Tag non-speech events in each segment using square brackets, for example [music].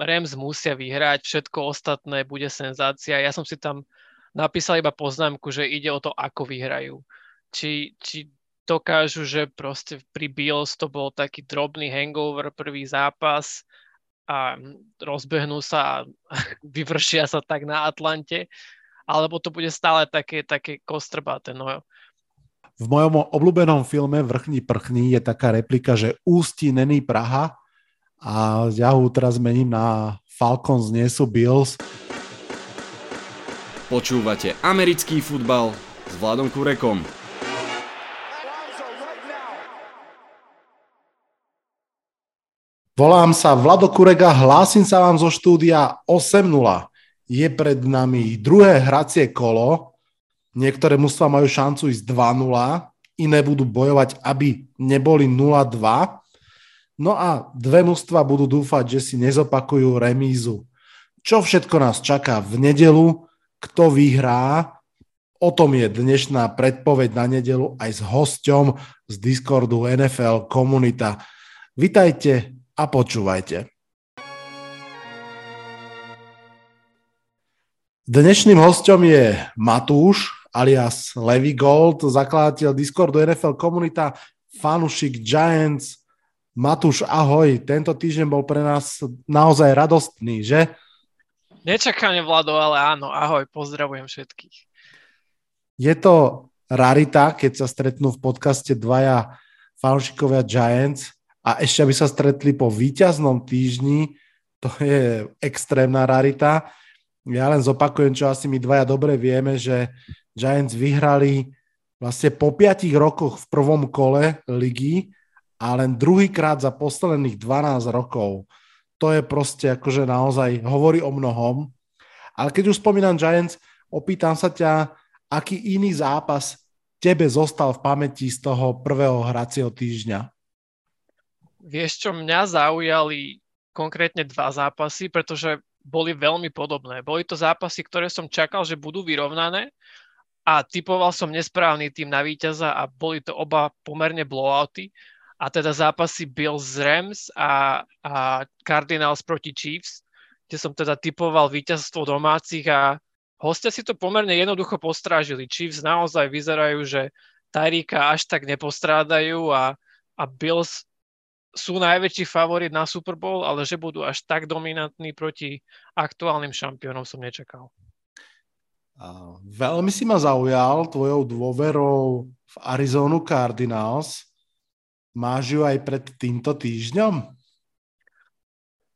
Rams musia vyhrať, všetko ostatné bude senzácia. Ja som si tam napísal iba poznámku, že ide o to, ako vyhrajú. Či, či dokážu, že proste pri Bills to bol taký drobný hangover, prvý zápas a rozbehnú sa a [laughs] vyvršia sa tak na Atlante, alebo to bude stále také, také kostrbaté. No. V mojom obľúbenom filme Vrchní prchní je taká replika, že ústí není Praha a ja ho teraz mením na Falcons nie sú Bills. Počúvate americký futbal s Vladom Kurekom. Volám sa Vlado Kurega, hlásim sa vám zo štúdia 8.0. Je pred nami druhé hracie kolo. Niektoré mužstva majú šancu ísť 2.0, iné budú bojovať, aby neboli 0-2 No a dve mužstva budú dúfať, že si nezopakujú remízu. Čo všetko nás čaká v nedelu, kto vyhrá, o tom je dnešná predpoveď na nedelu aj s hosťom z Discordu NFL komunita. Vitajte a počúvajte. Dnešným hostom je Matúš alias Levy Gold, zakladateľ Discordu NFL komunita, fanušik Giants, Matúš, ahoj. Tento týždeň bol pre nás naozaj radostný, že? Nečakane, Vlado, ale áno. Ahoj, pozdravujem všetkých. Je to rarita, keď sa stretnú v podcaste dvaja fanúšikovia Giants a ešte aby sa stretli po víťaznom týždni, to je extrémna rarita. Ja len zopakujem, čo asi my dvaja dobre vieme, že Giants vyhrali vlastne po piatich rokoch v prvom kole ligy a len druhýkrát za posledných 12 rokov. To je proste akože naozaj hovorí o mnohom. Ale keď už spomínam Giants, opýtam sa ťa, aký iný zápas tebe zostal v pamäti z toho prvého hracieho týždňa? Vieš čo, mňa zaujali konkrétne dva zápasy, pretože boli veľmi podobné. Boli to zápasy, ktoré som čakal, že budú vyrovnané a typoval som nesprávny tým na víťaza a boli to oba pomerne blowouty a teda zápasy Bills Rams a, a Cardinals proti Chiefs, kde som teda typoval víťazstvo domácich a hostia si to pomerne jednoducho postrážili. Chiefs naozaj vyzerajú, že Tyrika až tak nepostrádajú a, a Bills sú najväčší favorit na Super Bowl, ale že budú až tak dominantní proti aktuálnym šampiónom som nečakal. Veľmi si ma zaujal tvojou dôverou v Arizonu Cardinals. Máš ju aj pred týmto týždňom?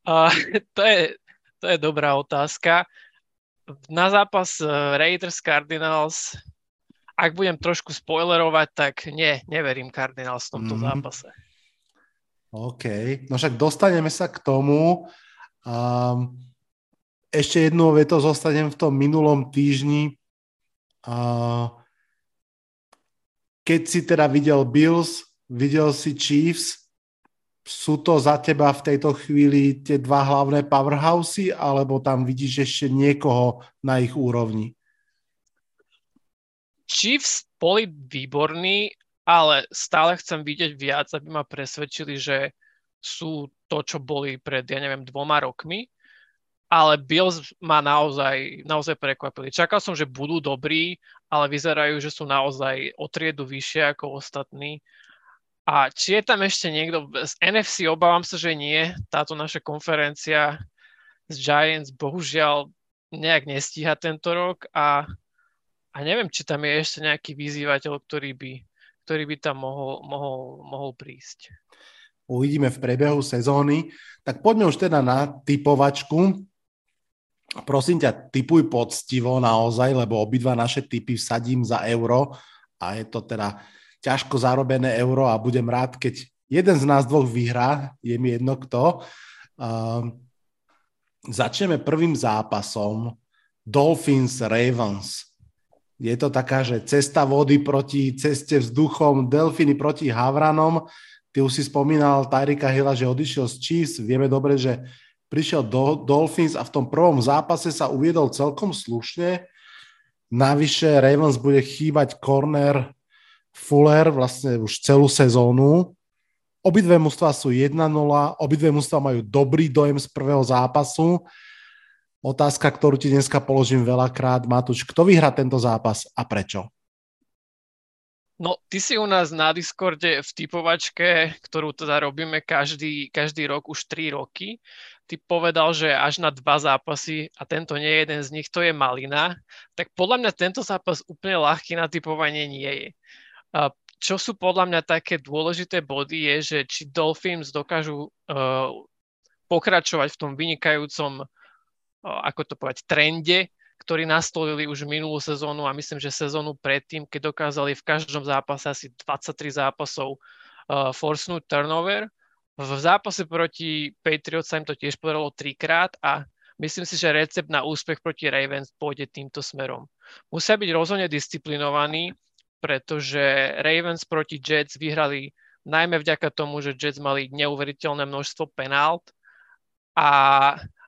Uh, to, je, to je dobrá otázka. Na zápas eh, Raiders Cardinals, ak budem trošku spoilerovať, tak nie, neverím Cardinals v tomto mm. zápase. OK, no však dostaneme sa k tomu. Um, ešte jednu veto zostanem v tom minulom týždni. Uh, keď si teda videl Bills, videl si Chiefs, sú to za teba v tejto chvíli tie dva hlavné powerhousey, alebo tam vidíš ešte niekoho na ich úrovni? Chiefs boli výborní, ale stále chcem vidieť viac, aby ma presvedčili, že sú to, čo boli pred, ja neviem, dvoma rokmi. Ale Bills ma naozaj, naozaj prekvapili. Čakal som, že budú dobrí, ale vyzerajú, že sú naozaj o triedu vyššie ako ostatní a či je tam ešte niekto z NFC, obávam sa, že nie. Táto naša konferencia z Giants bohužiaľ nejak nestíha tento rok a, a neviem, či tam je ešte nejaký vyzývateľ, ktorý by, ktorý by tam mohol, mohol, mohol prísť. Uvidíme v priebehu sezóny. Tak poďme už teda na typovačku. Prosím ťa, typuj poctivo naozaj, lebo obidva naše typy vsadím za euro a je to teda ťažko zarobené euro a budem rád, keď jeden z nás dvoch vyhrá, je mi jedno kto. Uh, začneme prvým zápasom Dolphins Ravens. Je to taká, že cesta vody proti ceste vzduchom, Delfiny proti Havranom. Ty už si spomínal Tyrika Hilla, že odišiel z Chiefs. Vieme dobre, že prišiel do Dolphins a v tom prvom zápase sa uviedol celkom slušne. Navyše Ravens bude chýbať corner Fuller vlastne už celú sezónu obidve mužstva sú 1-0, obidve mužstva majú dobrý dojem z prvého zápasu. Otázka, ktorú ti dneska položím veľakrát, Matúš, kto vyhrá tento zápas a prečo? No, ty si u nás na Discorde v typovačke, ktorú teda robíme každý, každý rok, už 3 roky. Ty povedal, že až na dva zápasy a tento nie je jeden z nich, to je Malina. Tak podľa mňa tento zápas úplne ľahký na typovanie nie je. Čo sú podľa mňa také dôležité body je, že či Dolphins dokážu uh, pokračovať v tom vynikajúcom, uh, ako to povedať, trende, ktorí nastolili už minulú sezónu a myslím, že sezónu predtým, keď dokázali v každom zápase asi 23 zápasov uh, forcnúť turnover. V zápase proti Patriots sa im to tiež podarilo trikrát a myslím si, že recept na úspech proti Ravens pôjde týmto smerom. Musia byť rozhodne disciplinovaní, pretože Ravens proti Jets vyhrali najmä vďaka tomu, že Jets mali neuveriteľné množstvo penált a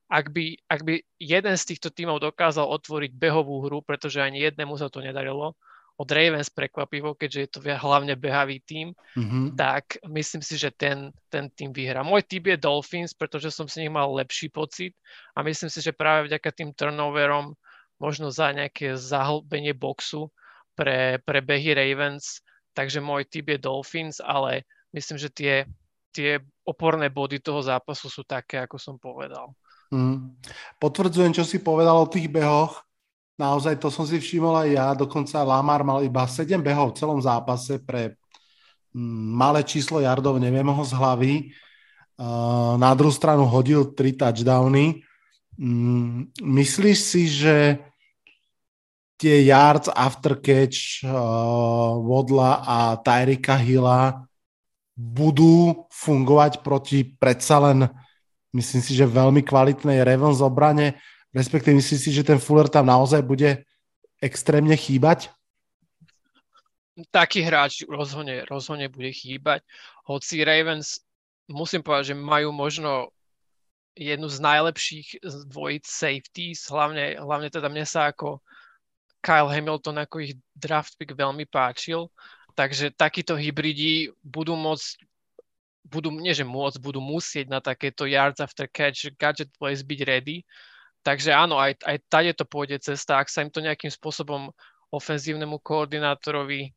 ak by, ak by jeden z týchto tímov dokázal otvoriť behovú hru, pretože ani jednému sa to nedarilo, od Ravens prekvapivo, keďže je to hlavne behavý tím, mm-hmm. tak myslím si, že ten, ten tým vyhrá. Môj typ je Dolphins, pretože som s nich mal lepší pocit a myslím si, že práve vďaka tým turnoverom, možno za nejaké zahlbenie boxu pre, pre behy Ravens, takže môj typ je Dolphins, ale myslím, že tie, tie oporné body toho zápasu sú také, ako som povedal. Mm. Potvrdzujem, čo si povedal o tých behoch. Naozaj to som si všimol aj ja. Dokonca Lamar mal iba 7 behov v celom zápase pre mm, malé číslo yardov, neviem ho z hlavy. Na druhú stranu hodil 3 touchdowny. Mm, myslíš si, že tie yards after catch uh, Vodla a Tyrika Hilla budú fungovať proti predsa len Myslím si, že veľmi kvalitnej Ravens obrane, respektíve myslím si, že ten Fuller tam naozaj bude extrémne chýbať? Taký hráč rozhodne, rozhodne bude chýbať. Hoci Ravens, musím povedať, že majú možno jednu z najlepších dvojic safeties, hlavne, hlavne teda mne sa ako Kyle Hamilton ako ich draft pick veľmi páčil, takže takíto hybridi budú môcť budú, nie že môcť, budú musieť na takéto yards after catch gadget plays byť ready. Takže áno, aj, aj tady to pôjde cesta, ak sa im to nejakým spôsobom ofenzívnemu koordinátorovi,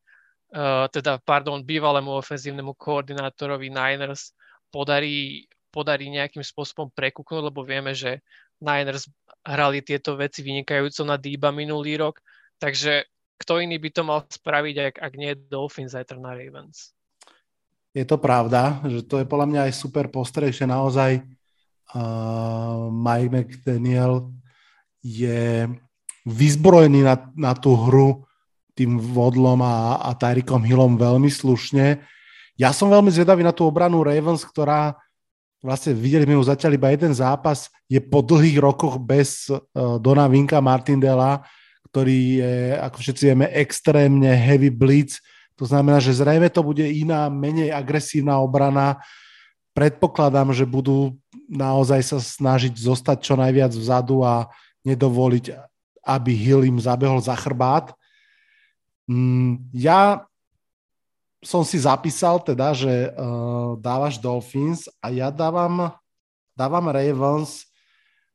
uh, teda, pardon, bývalému ofenzívnemu koordinátorovi Niners podarí, podarí nejakým spôsobom prekúknuť, lebo vieme, že Niners hrali tieto veci vynikajúco na Dýba minulý rok, takže kto iný by to mal spraviť, ak, ak nie Dolphins zajtra na Ravens je to pravda, že to je podľa mňa aj super postreh, že naozaj uh, Mike McDaniel je vyzbrojený na, na tú hru tým Vodlom a, a Tyrikom Hillom veľmi slušne. Ja som veľmi zvedavý na tú obranu Ravens, ktorá vlastne videli sme ju zatiaľ iba jeden zápas, je po dlhých rokoch bez uh, Dona Vinka Martindela, ktorý je, ako všetci vieme, extrémne heavy blitz, to znamená, že zrejme to bude iná, menej agresívna obrana. Predpokladám, že budú naozaj sa snažiť zostať čo najviac vzadu a nedovoliť, aby Hill im zabehol za chrbát. Mm, ja som si zapísal teda, že uh, dávaš Dolphins a ja dávam, dávam Ravens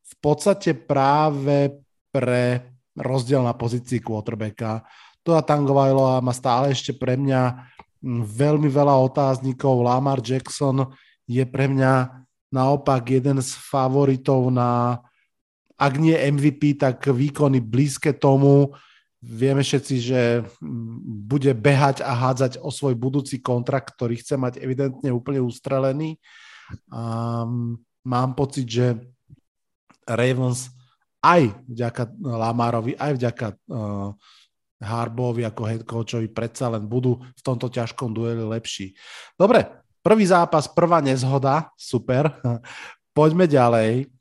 v podstate práve pre rozdiel na pozícii quarterbacka. Tua Tangovailoa má stále ešte pre mňa veľmi veľa otáznikov. Lamar Jackson je pre mňa naopak jeden z favoritov na, ak nie MVP, tak výkony blízke tomu. Vieme všetci, že bude behať a hádzať o svoj budúci kontrakt, ktorý chce mať evidentne úplne ustrelený. A mám pocit, že Ravens aj vďaka Lamarovi, aj vďaka uh, Harbovi ako head coachovi predsa len budú v tomto ťažkom dueli lepší. Dobre, prvý zápas, prvá nezhoda, super. [laughs] Poďme ďalej.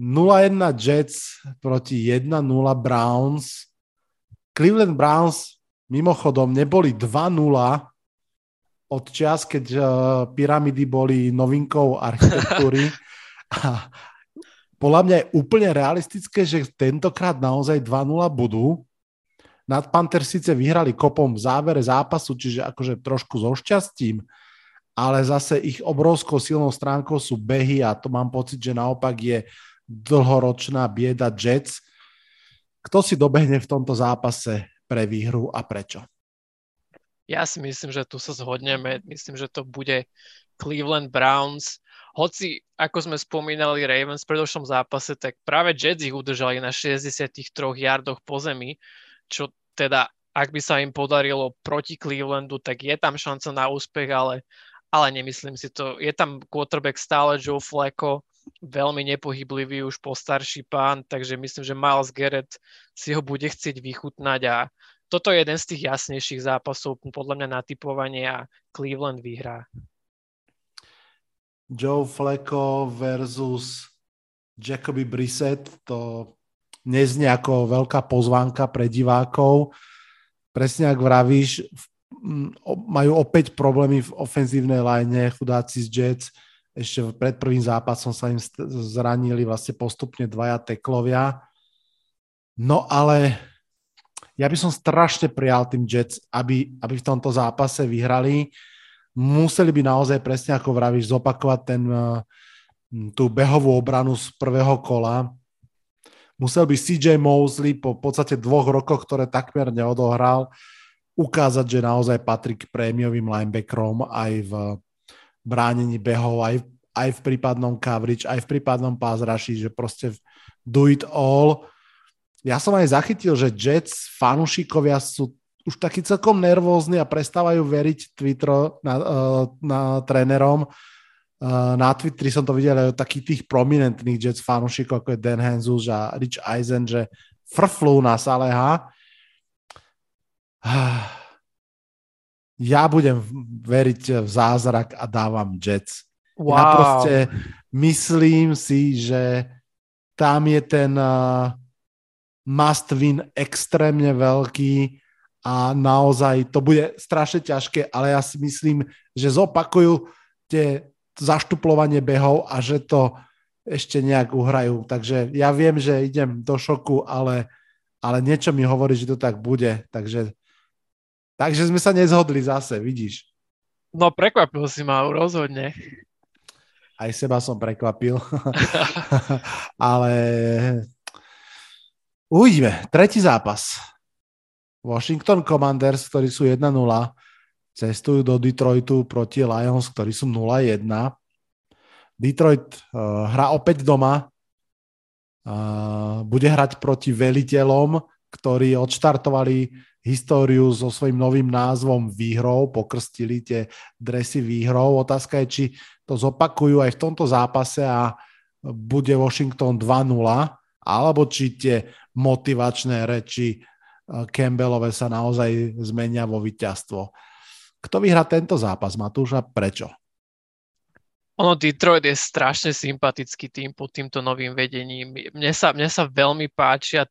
0-1 Jets proti 1-0 Browns. Cleveland Browns mimochodom neboli 2-0 od čas, keď uh, pyramidy boli novinkou architektúry. [laughs] A podľa mňa je úplne realistické, že tentokrát naozaj 2-0 budú. Nad Panthers síce vyhrali kopom v závere zápasu, čiže akože trošku so šťastím, ale zase ich obrovskou silnou stránkou sú behy a to mám pocit, že naopak je dlhoročná bieda Jets. Kto si dobehne v tomto zápase pre výhru a prečo? Ja si myslím, že tu sa zhodneme. Myslím, že to bude Cleveland Browns. Hoci, ako sme spomínali Ravens v predošlom zápase, tak práve Jets ich udržali na 63 yardoch po zemi, čo teda, ak by sa im podarilo proti Clevelandu, tak je tam šanca na úspech, ale ale nemyslím si to. Je tam quarterback stále Joe Flacco, veľmi nepohyblivý, už postarší pán, takže myslím, že Miles Garrett si ho bude chcieť vychutnať a toto je jeden z tých jasnejších zápasov podľa mňa na typovanie a Cleveland vyhrá. Joe Flacco versus Jacoby Brissett, to neznie ako veľká pozvánka pre divákov. Presne ak vravíš, majú opäť problémy v ofenzívnej line, chudáci z Jets. Ešte pred prvým zápasom sa im zranili vlastne postupne dvaja teklovia. No ale ja by som strašne prijal tým Jets, aby, aby v tomto zápase vyhrali. Museli by naozaj presne ako vravíš zopakovať ten, tú behovú obranu z prvého kola. Musel by CJ Mosley po podstate dvoch rokoch, ktoré takmer neodohral, ukázať, že naozaj patrí k prémiovým linebackerom aj v bránení behov, aj, aj v prípadnom coverage, aj v prípadnom pass rushi, že proste do it all. Ja som aj zachytil, že Jets fanúšikovia sú už takí celkom nervózni a prestávajú veriť Twitter na, uh, na trénerom. Uh, na Twitteri som to videl aj od takých tých prominentných Jets fanúšikov, ako je Dan Hanzus a Rich Eisen, že frflú na Saleha [sighs] ja budem veriť v zázrak a dávam Jets. Wow. Ja proste myslím si, že tam je ten uh, must win extrémne veľký a naozaj to bude strašne ťažké, ale ja si myslím, že zopakujú tie zaštuplovanie behov a že to ešte nejak uhrajú. Takže ja viem, že idem do šoku, ale, ale niečo mi hovorí, že to tak bude. Takže Takže sme sa nezhodli zase, vidíš. No prekvapil si ma rozhodne. Aj seba som prekvapil. [laughs] Ale uvidíme. Tretí zápas. Washington Commanders, ktorí sú 1-0, cestujú do Detroitu proti Lions, ktorí sú 0-1. Detroit uh, hrá opäť doma. Uh, bude hrať proti veliteľom, ktorí odštartovali históriu so svojím novým názvom výhrou, pokrstili tie dresy výhrou. Otázka je, či to zopakujú aj v tomto zápase a bude Washington 2-0, alebo či tie motivačné reči Campbellove sa naozaj zmenia vo víťazstvo. Kto vyhrá tento zápas, Matúš, a prečo? Ono Detroit je strašne sympatický tým pod týmto novým vedením. Mne sa, mne sa veľmi páčia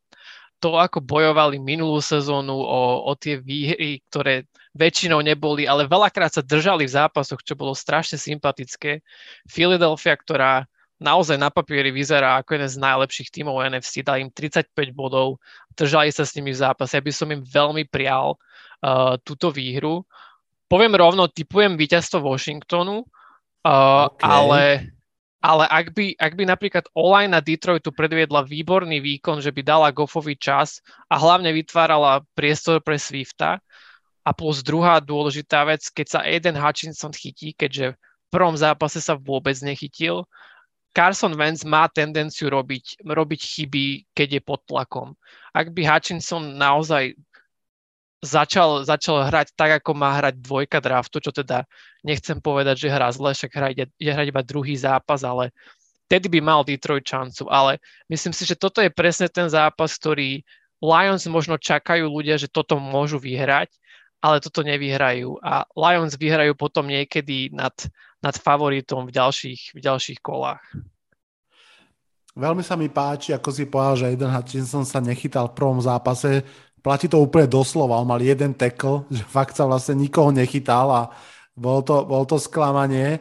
to, ako bojovali minulú sezónu o, o tie výhry, ktoré väčšinou neboli, ale veľakrát sa držali v zápasoch, čo bolo strašne sympatické. Philadelphia, ktorá naozaj na papieri vyzerá ako jeden z najlepších tímov NFC, dal im 35 bodov, držali sa s nimi v zápase. Ja by som im veľmi prial uh, túto výhru. Poviem rovno, typujem víťazstvo Washingtonu, uh, okay. ale ale ak by, ak by napríklad online na Detroitu predviedla výborný výkon, že by dala Goffovi čas a hlavne vytvárala priestor pre Swifta a plus druhá dôležitá vec, keď sa Aiden Hutchinson chytí, keďže v prvom zápase sa vôbec nechytil, Carson Wentz má tendenciu robiť, robiť chyby, keď je pod tlakom. Ak by Hutchinson naozaj začal, začal hrať tak, ako má hrať dvojka draftu, čo teda nechcem povedať, že hrá zle, však hrá, ide, ide hrať iba druhý zápas, ale tedy by mal Detroit šancu. Ale myslím si, že toto je presne ten zápas, ktorý Lions možno čakajú ľudia, že toto môžu vyhrať, ale toto nevyhrajú. A Lions vyhrajú potom niekedy nad, nad favoritom v ďalších, v ďalších kolách. Veľmi sa mi páči, ako si povedal, že Eden Hutchinson sa nechytal v prvom zápase, platí to úplne doslova. On mal jeden tackle, [laughs] že fakt sa vlastne nikoho nechytal a bolo to, bolo to sklamanie.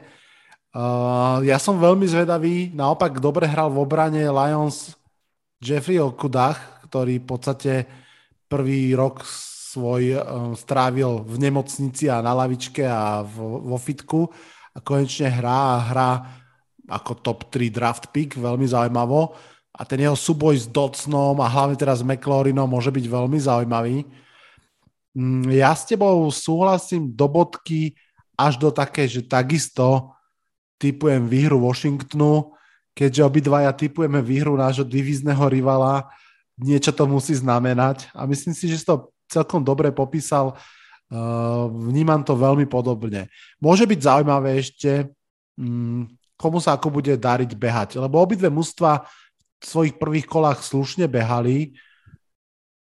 Uh, ja som veľmi zvedavý, naopak dobre hral v obrane Lions Jeffrey Okudach, ktorý v podstate prvý rok svoj uh, strávil v nemocnici a na lavičke a v, vo fitku a konečne hrá a hrá ako top 3 draft pick, veľmi zaujímavo. A ten jeho súboj s Dotsonom a hlavne teraz s McLaurinom môže byť veľmi zaujímavý. Mm, ja s tebou súhlasím do bodky až do také, že takisto typujem výhru Washingtonu, keďže obidvaja typujeme výhru nášho divízneho rivala, niečo to musí znamenať a myslím si, že si to celkom dobre popísal, vnímam to veľmi podobne. Môže byť zaujímavé ešte, mm, komu sa ako bude dariť behať, lebo obidve mužstva v svojich prvých kolách slušne behali,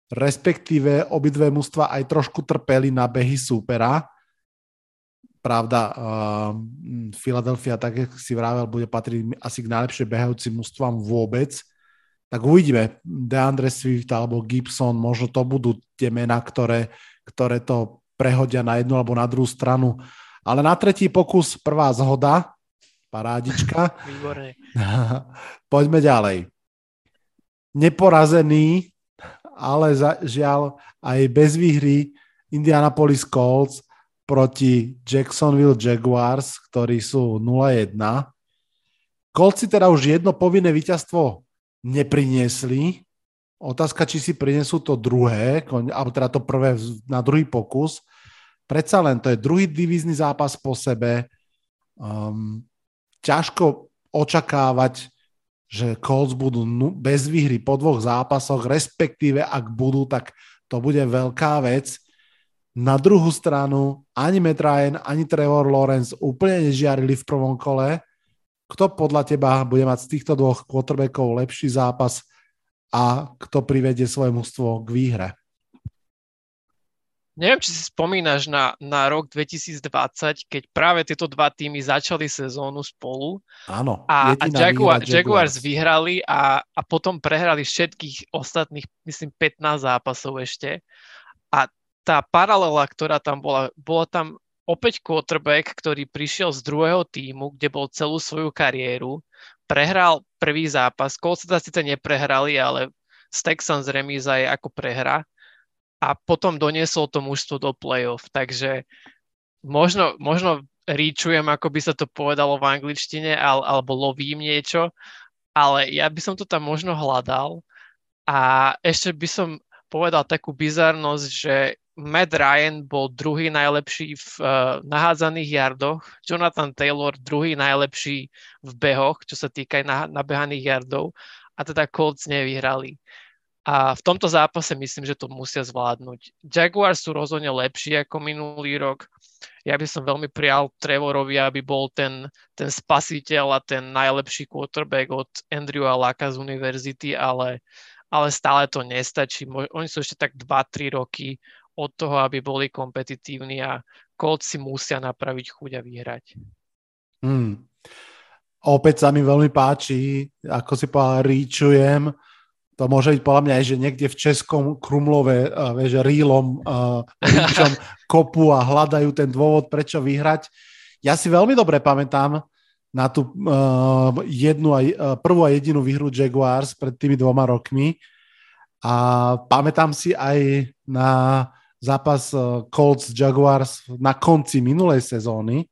respektíve obidve mužstva aj trošku trpeli na behy súpera, Pravda, uh, Philadelphia, tak jak si vravel, bude patriť asi k najlepšie behajúcim mústvám vôbec. Tak uvidíme, DeAndre Swift alebo Gibson, možno to budú tie mená, ktoré, ktoré to prehodia na jednu alebo na druhú stranu. Ale na tretí pokus prvá zhoda, parádička. [laughs] Výborne. [laughs] Poďme ďalej. Neporazený, ale za, žiaľ aj bez výhry Indianapolis Colts proti Jacksonville Jaguars, ktorí sú 0-1. Kolci teda už jedno povinné víťazstvo nepriniesli. Otázka, či si prinesú to druhé, alebo teda to prvé na druhý pokus. Predsa len to je druhý divízny zápas po sebe. Um, ťažko očakávať, že Colts budú bez výhry po dvoch zápasoch, respektíve ak budú, tak to bude veľká vec. Na druhú stranu ani Matt Ryan, ani Trevor Lawrence úplne nežiarili v prvom kole. Kto podľa teba bude mať z týchto dvoch quarterbackov lepší zápas a kto privedie svoje mužstvo k výhre? Neviem, či si spomínaš na, na rok 2020, keď práve tieto dva týmy začali sezónu spolu. Áno. A, a Jaguar, Jaguars. Jaguars vyhrali a, a potom prehrali všetkých ostatných, myslím, 15 zápasov ešte. A tá paralela, ktorá tam bola, bola tam opäť quarterback, ktorý prišiel z druhého týmu, kde bol celú svoju kariéru, prehral prvý zápas, Colts sa síce neprehrali, ale z Texans remíza je ako prehra a potom doniesol to mužstvo do playoff, takže možno, možno ríčujem, ako by sa to povedalo v angličtine, alebo lovím niečo, ale ja by som to tam možno hľadal a ešte by som povedal takú bizarnosť, že Matt Ryan bol druhý najlepší v uh, nahádzaných jardoch, Jonathan Taylor druhý najlepší v behoch, čo sa týka aj nabehaných jardov a teda Colts nevyhrali. A v tomto zápase myslím, že to musia zvládnuť. Jaguars sú rozhodne lepší ako minulý rok. Ja by som veľmi prijal Trevorovi, aby bol ten, ten spasiteľ a ten najlepší quarterback od Andrewa Laka z univerzity, ale, ale stále to nestačí. Oni sú ešte tak 2-3 roky od toho, aby boli kompetitívni a Colts si musia napraviť chuť a vyhrať. Hmm. Opäť sa mi veľmi páči, ako si povedal, ríčujem. To môže byť podľa mňa aj, že niekde v Českom Krumlove, uh, vieš, rýlom, uh, ríčom [laughs] kopu a hľadajú ten dôvod, prečo vyhrať. Ja si veľmi dobre pamätám na tú uh, jednu a, uh, prvú a jedinú výhru Jaguars pred tými dvoma rokmi a pamätám si aj na zápas eh, Colts Jaguars na konci minulej sezóny.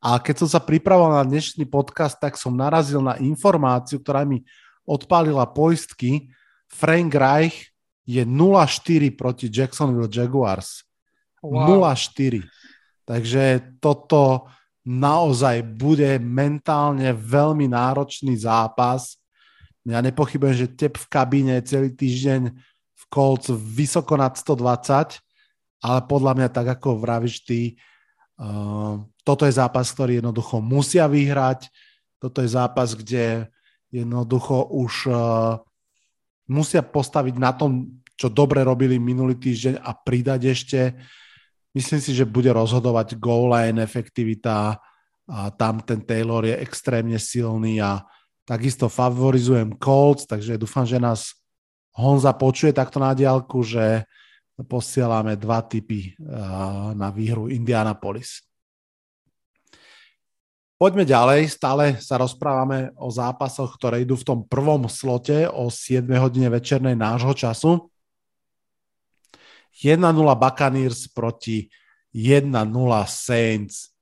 A keď som sa pripravoval na dnešný podcast, tak som narazil na informáciu, ktorá mi odpálila poistky. Frank Reich je 0-4 proti Jacksonville Jaguars. Wow. 0-4. Takže toto naozaj bude mentálne veľmi náročný zápas. Ja nepochybujem, že tep v kabíne celý týždeň v Colts vysoko nad 120 ale podľa mňa tak ako vravíš ty, uh, toto je zápas, ktorý jednoducho musia vyhrať, toto je zápas, kde jednoducho už uh, musia postaviť na tom, čo dobre robili minulý týždeň a pridať ešte. Myslím si, že bude rozhodovať goal line, efektivita a tam ten Taylor je extrémne silný a takisto favorizujem Colts, takže dúfam, že nás Honza počuje takto na diálku, že posielame dva typy na výhru Indianapolis. Poďme ďalej, stále sa rozprávame o zápasoch, ktoré idú v tom prvom slote o 7 hodine večernej nášho času. 1-0 Buccaneers proti 1-0 Saints.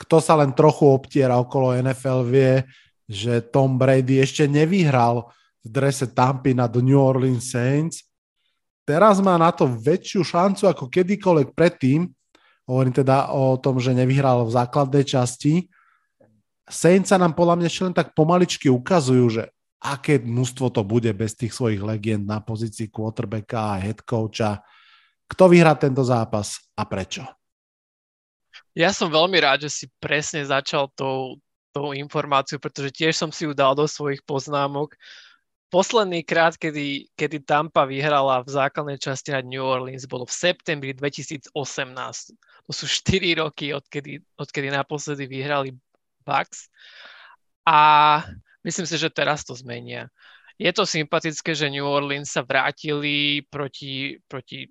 Kto sa len trochu obtiera okolo NFL vie, že Tom Brady ešte nevyhral v drese Tampy nad New Orleans Saints. Teraz má na to väčšiu šancu ako kedykoľvek predtým. Hovorím teda o tom, že nevyhral v základnej časti. Saints sa nám podľa mňa ešte len tak pomaličky ukazujú, že aké množstvo to bude bez tých svojich legend na pozícii quarterbacka a head coacha. Kto vyhrá tento zápas a prečo? Ja som veľmi rád, že si presne začal tou, tou informáciu, pretože tiež som si ju dal do svojich poznámok. Posledný krát, kedy, kedy Tampa vyhrala v základnej časti nad New Orleans, bolo v septembri 2018. To sú 4 roky, odkedy, odkedy naposledy vyhrali Bucks. A myslím si, že teraz to zmenia. Je to sympatické, že New Orleans sa vrátili proti, proti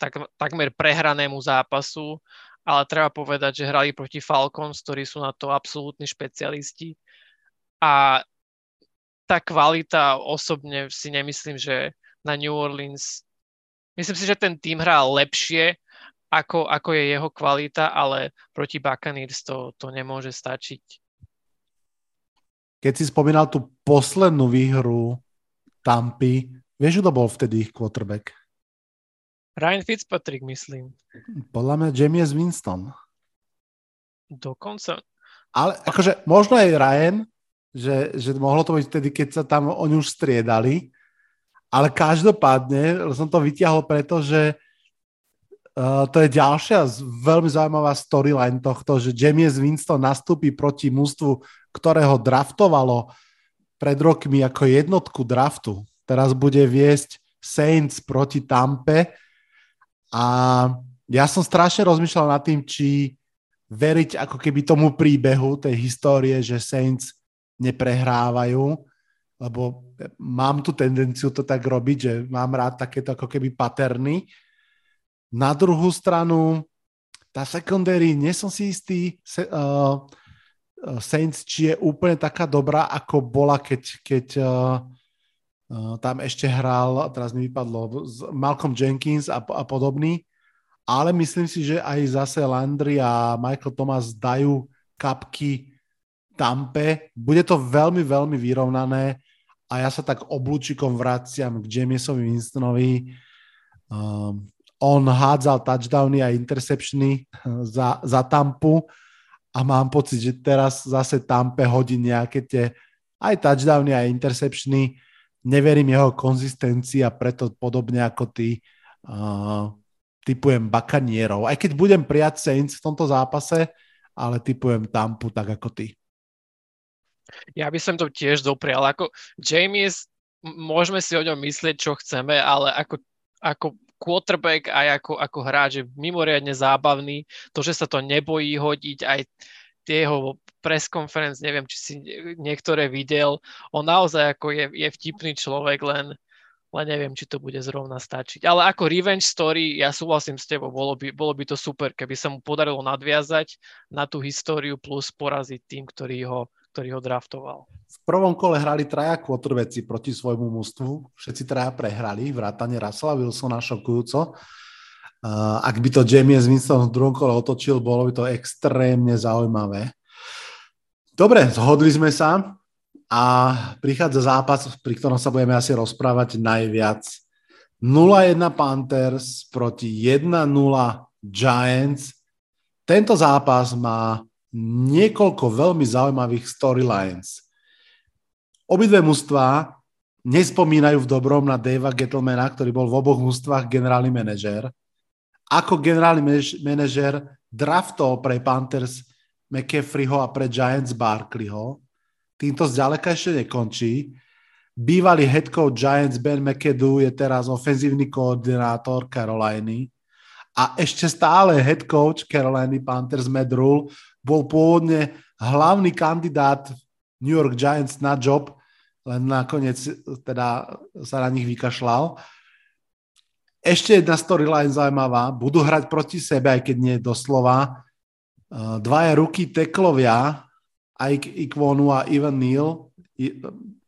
tak, takmer prehranému zápasu, ale treba povedať, že hrali proti Falcons, ktorí sú na to absolútni špecialisti. A tá kvalita osobne si nemyslím, že na New Orleans, myslím si, že ten tým hrá lepšie, ako, ako je jeho kvalita, ale proti Buccaneers to, to nemôže stačiť. Keď si spomínal tú poslednú výhru Tampy, vieš, kto bol vtedy ich quarterback? Ryan Fitzpatrick, myslím. Podľa mňa James Winston. Dokonca. Ale akože možno aj Ryan, že, že mohlo to byť vtedy, keď sa tam oni už striedali, ale každopádne som to vytiahol preto, že uh, to je ďalšia veľmi zaujímavá storyline tohto, že James Winston nastúpi proti mústvu, ktorého draftovalo pred rokmi ako jednotku draftu. Teraz bude viesť Saints proti Tampe, a ja som strašne rozmýšľal nad tým, či veriť ako keby tomu príbehu tej histórie, že Saints neprehrávajú, lebo mám tu tendenciu to tak robiť, že mám rád takéto ako keby paterny. Na druhú stranu, tá secondary, nie som si istý, se, uh, Saints, či je úplne taká dobrá, ako bola, keď, keď uh, tam ešte hral, teraz mi vypadlo, Malcolm Jenkins a, a podobný, ale myslím si, že aj zase Landry a Michael Thomas dajú kapky Tampe. Bude to veľmi, veľmi vyrovnané a ja sa tak oblúčikom vraciam k Jamesovi Winstonovi. Um, on hádzal touchdowny a interceptiony [laughs] za, za Tampu a mám pocit, že teraz zase Tampe hodí nejaké tie aj touchdowny a interceptiony neverím jeho konzistencii a preto podobne ako ty uh, typujem Bakanierov. Aj keď budem prijať Saints v tomto zápase, ale typujem Tampu tak ako ty. Ja by som to tiež doprial. Ako James, môžeme si o ňom myslieť, čo chceme, ale ako, ako quarterback aj ako, ako hráč je mimoriadne zábavný. To, že sa to nebojí hodiť, aj tie jeho press conference, neviem, či si niektoré videl. On naozaj ako je, je vtipný človek, len, len neviem, či to bude zrovna stačiť. Ale ako revenge story, ja súhlasím s tebou, bolo by, bolo by to super, keby sa mu podarilo nadviazať na tú históriu plus poraziť tým, ktorý ho, ktorý ho draftoval. V prvom kole hrali traja kvotrveci proti svojmu mústvu. Všetci traja prehrali, vrátane Russella Wilsona šokujúco. Ak by to James Winston v druhom kole otočil, bolo by to extrémne zaujímavé. Dobre, zhodli sme sa a prichádza zápas, pri ktorom sa budeme asi rozprávať najviac. 0-1 Panthers proti 1-0 Giants. Tento zápas má niekoľko veľmi zaujímavých storylines. Obidve mužstvá nespomínajú v dobrom na Davea Gettlemana, ktorý bol v oboch mužstvách generálny manažér ako generálny manažer draftol pre Panthers McCaffreyho a pre Giants Barkleyho. Týmto zďaleka ešte nekončí. Bývalý head coach Giants Ben McAdoo je teraz ofenzívny koordinátor Caroliny a ešte stále head coach Caroliny Panthers Matt Rule bol pôvodne hlavný kandidát New York Giants na job, len nakoniec teda sa na nich vykašľal. Ešte jedna storyline zaujímavá. Budú hrať proti sebe, aj keď nie doslova. Dvaja ruky teklovia, Ike Ikwonu a Ivan Neal,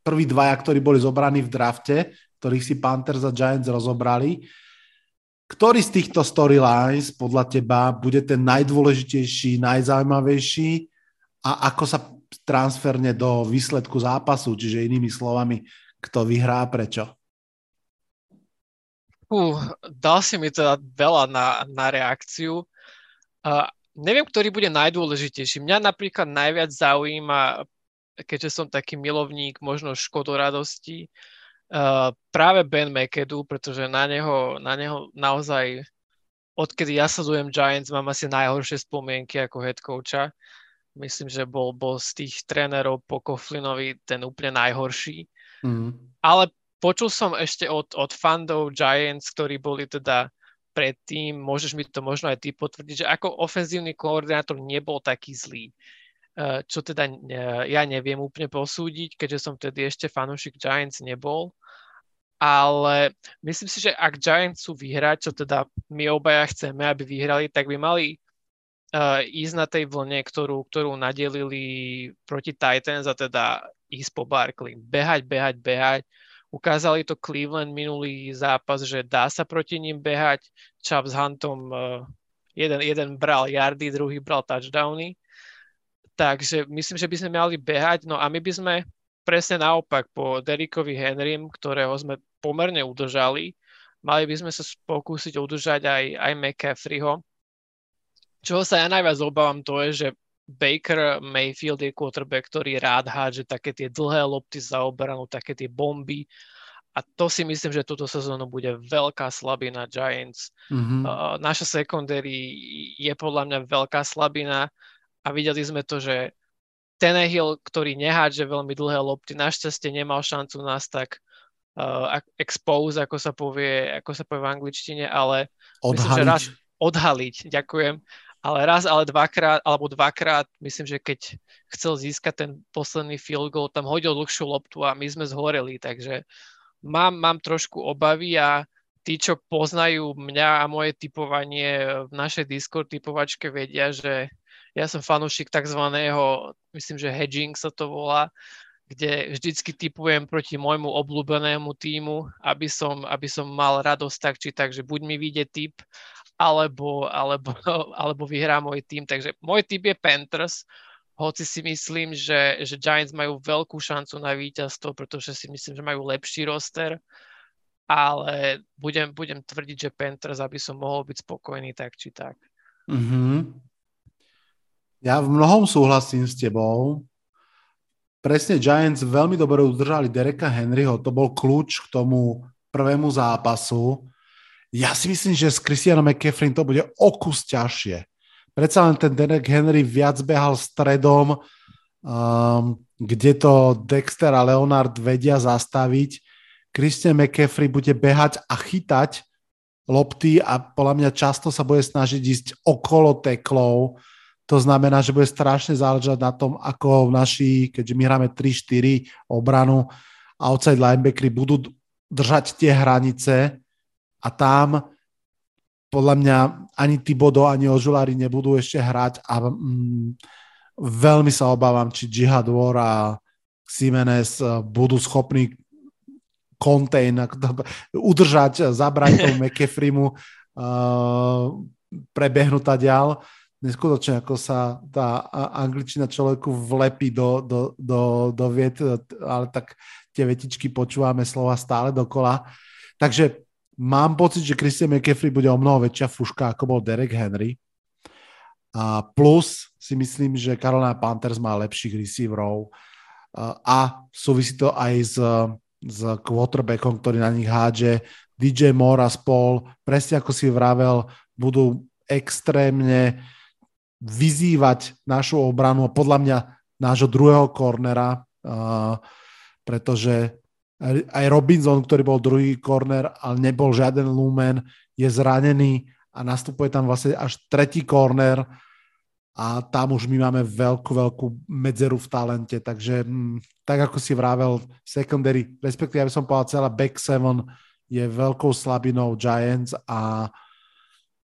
prví dvaja, ktorí boli zobraní v drafte, ktorých si Panthers a Giants rozobrali. Ktorý z týchto storylines podľa teba bude ten najdôležitejší, najzaujímavejší a ako sa transferne do výsledku zápasu, čiže inými slovami, kto vyhrá a prečo? Uh, dal si mi teda veľa na, na reakciu. Uh, neviem, ktorý bude najdôležitejší. Mňa napríklad najviac zaujíma, keďže som taký milovník možno škodoradosti, uh, práve Ben McAdoo, pretože na neho, na neho naozaj odkedy ja sledujem Giants, mám asi najhoršie spomienky ako head coacha. Myslím, že bol, bol z tých trénerov po Koflinovi ten úplne najhorší. Mm. Ale počul som ešte od, od fandov Giants, ktorí boli teda predtým, môžeš mi to možno aj ty potvrdiť, že ako ofenzívny koordinátor nebol taký zlý. Eh, čo teda ja neviem úplne posúdiť, keďže som vtedy ešte fanúšik Giants nebol. Ale myslím si, že ak Giants sú vyhrať, čo teda my obaja chceme, aby vyhrali, tak by mali uh, ísť na tej vlne, ktorú, ktorú nadelili proti Titans a teda ísť po Barkley. Behať, behať, behať. Ukázali to Cleveland minulý zápas, že dá sa proti ním behať. Chubb s Huntom uh, jeden, jeden bral yardy, druhý bral touchdowny. Takže myslím, že by sme mali behať. No a my by sme presne naopak po Derrickovi Henrym, ktorého sme pomerne udržali, mali by sme sa pokúsiť udržať aj, aj McCaffreyho, čo sa ja najviac obávam, to je, že Baker Mayfield je quarterback, ktorý rád hádže také tie dlhé lopty za obranu, také tie bomby. A to si myslím, že túto sezónu bude veľká slabina Giants. Mm-hmm. Uh, naša secondary je podľa mňa veľká slabina a videli sme to, že Tenehill, ktorý nehádže veľmi dlhé lopty, našťastie nemal šancu nás tak uh, expose, ako sa povie, ako sa povie v angličtine, ale odhaliť. Myslím, že raz, odhaliť, ďakujem. Ale raz, ale dvakrát, alebo dvakrát, myslím, že keď chcel získať ten posledný field goal, tam hodil dlhšiu loptu a my sme zhoreli, takže mám, mám trošku obavy a tí, čo poznajú mňa a moje typovanie v našej Discord typovačke vedia, že ja som fanúšik tzv. myslím, že hedging sa to volá, kde vždycky typujem proti môjmu obľúbenému týmu, aby som, aby som mal radosť tak či tak, že buď mi vyjde typ alebo, alebo, [laughs] alebo vyhrá môj tým. Takže môj typ je Panthers, hoci si myslím, že, že Giants majú veľkú šancu na víťazstvo, pretože si myslím, že majú lepší roster, ale budem, budem tvrdiť, že Panthers, aby som mohol byť spokojný tak či tak. Mm-hmm. Ja v mnohom súhlasím s tebou. Presne Giants veľmi dobre udržali Dereka Henryho, to bol kľúč k tomu prvému zápasu ja si myslím, že s Christianom McCaffrey to bude o kus ťažšie. Predsa len ten Derek Henry viac behal stredom, um, kde to Dexter a Leonard vedia zastaviť. Christian McCaffrey bude behať a chytať lopty a podľa mňa často sa bude snažiť ísť okolo teklov. To znamená, že bude strašne záležať na tom, ako naši, keďže my hráme 3-4 obranu, outside linebackery budú držať tie hranice a tam podľa mňa ani Tibodo, ani Ožulári nebudú ešte hrať a mm, veľmi sa obávam, či Jihad War a Simenes eh, budú schopní contain, udržať, zabrať [laughs] tomu McAfreemu uh, prebehnúť ďal. Neskutočne, ako sa tá angličtina človeku vlepí do, do, do, do viet, ale tak tie vetičky počúvame slova stále dokola. Takže Mám pocit, že Christian McCaffrey bude o mnoho väčšia fuška, ako bol Derek Henry. A plus si myslím, že Carolina Panthers má lepších receiverov a súvisí to aj s, s quarterbackom, ktorý na nich hádže. DJ Moore a spol, presne ako si vravel, budú extrémne vyzývať našu obranu a podľa mňa nášho druhého kornera, uh, pretože aj Robinson, ktorý bol druhý korner, ale nebol žiaden lumen, je zranený a nastupuje tam vlastne až tretí korner a tam už my máme veľkú, veľkú medzeru v talente, takže mm, tak ako si vravel, secondary, respektíve ja by som povedal celá back seven je veľkou slabinou Giants a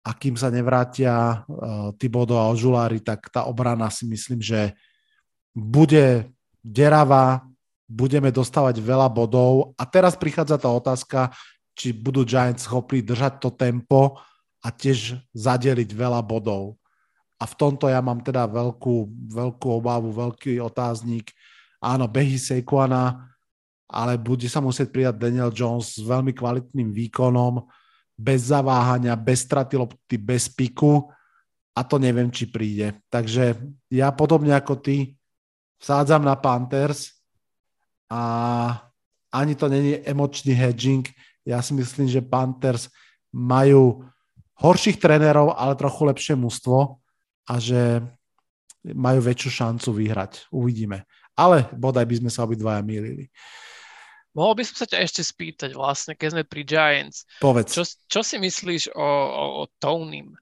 a kým sa nevrátia uh, Tibodo a Ožulári, tak tá obrana si myslím, že bude deravá, budeme dostávať veľa bodov. A teraz prichádza tá otázka, či budú Giants schopní držať to tempo a tiež zadeliť veľa bodov. A v tomto ja mám teda veľkú, veľkú obavu, veľký otáznik. Áno, behy Sequana, ale bude sa musieť pridať Daniel Jones s veľmi kvalitným výkonom, bez zaváhania, bez straty lopty, bez piku a to neviem, či príde. Takže ja podobne ako ty sádzam na Panthers a ani to není emočný hedging. Ja si myslím, že Panthers majú horších trénerov, ale trochu lepšie mužstvo a že majú väčšiu šancu vyhrať. Uvidíme. Ale bodaj by sme sa obidvaja mýlili. Mohol by som sa ťa ešte spýtať vlastne, keď sme pri Giants. Povedz. Čo, čo si myslíš o, o, o Tonym?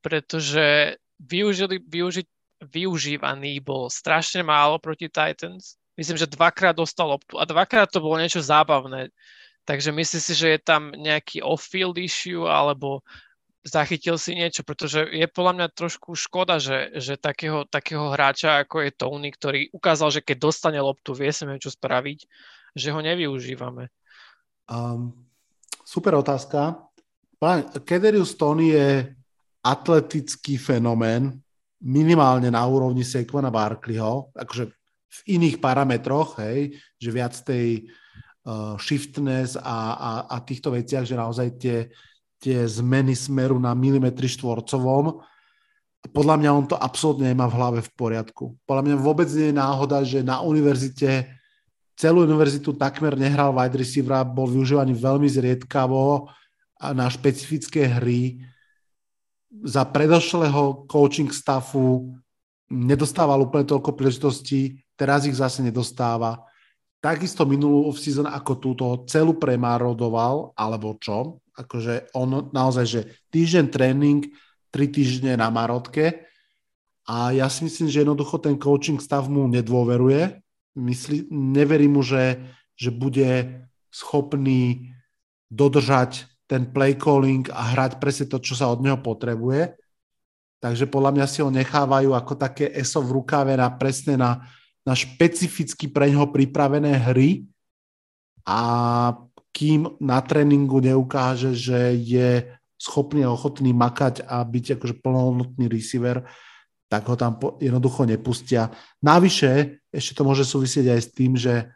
Pretože využili, využiť, využívaný bol strašne málo proti Titans. Myslím, že dvakrát dostal loptu a dvakrát to bolo niečo zábavné. Takže myslíš si, že je tam nejaký off-field issue alebo zachytil si niečo, pretože je podľa mňa trošku škoda, že, že takého, takého hráča, ako je Tony, ktorý ukázal, že keď dostane loptu, vie sa čo spraviť, že ho nevyužívame. Um, super otázka. Pán, Kederius Tony je atletický fenomén, minimálne na úrovni Saquona Barkleyho, akože v iných parametroch, hej, že viac tej uh, shiftness a, a, a týchto veciach, že naozaj tie, tie zmeny smeru na milimetri štvorcovom. Podľa mňa on to absolútne nemá v hlave v poriadku. Podľa mňa vôbec nie je náhoda, že na univerzite celú univerzitu takmer nehral wide receiver, bol využívaný veľmi zriedkavo na špecifické hry. Za predošlého coaching staffu nedostával úplne toľko príležitostí, teraz ich zase nedostáva. Takisto minulú off-season ako túto celú premárodoval, alebo čo? akože on naozaj, že týždeň tréning, tri týždne na marotke a ja si myslím, že jednoducho ten coaching stav mu nedôveruje. Myslí, neverí mu, že, že bude schopný dodržať ten play calling a hrať presne to, čo sa od neho potrebuje. Takže podľa mňa si ho nechávajú ako také ESO v rukáve na presne na, na špecificky pre ňoho pripravené hry a kým na tréningu neukáže, že je schopný a ochotný makať a byť akože plnohodnotný receiver, tak ho tam jednoducho nepustia. Navyše, ešte to môže súvisieť aj s tým, že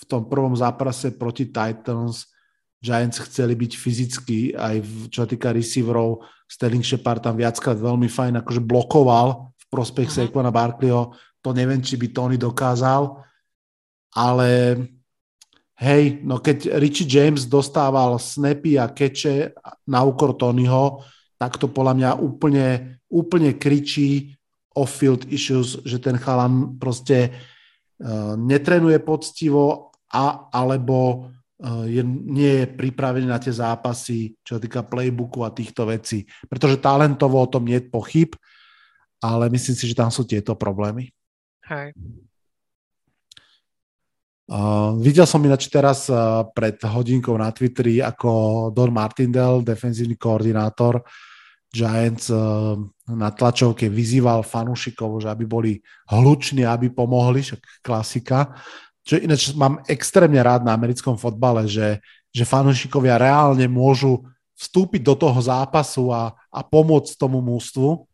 v tom prvom zápase proti Titans Giants chceli byť fyzicky, aj v, čo týka receiverov, Sterling Shepard tam viackrát veľmi fajn akože blokoval v prospech uh-huh. Saquona Barkleyho. To neviem, či by Tony dokázal, ale Hej, no keď Richie James dostával snapy a keče na úkor Tonyho, tak to podľa mňa úplne, úplne kričí off-field issues, že ten chalan proste uh, netrenuje poctivo a, alebo uh, je, nie je pripravený na tie zápasy, čo sa týka playbooku a týchto vecí. Pretože talentovo o tom nie je pochyb, ale myslím si, že tam sú tieto problémy. Hej. Uh, videl som ináč teraz uh, pred hodinkou na Twitteri, ako Don Martindale, defenzívny koordinátor Giants, uh, na tlačovke vyzýval fanúšikov, že aby boli hluční, aby pomohli, však klasika. Čo ináč mám extrémne rád na americkom fotbale, že, že fanúšikovia reálne môžu vstúpiť do toho zápasu a, a pomôcť tomu mústvu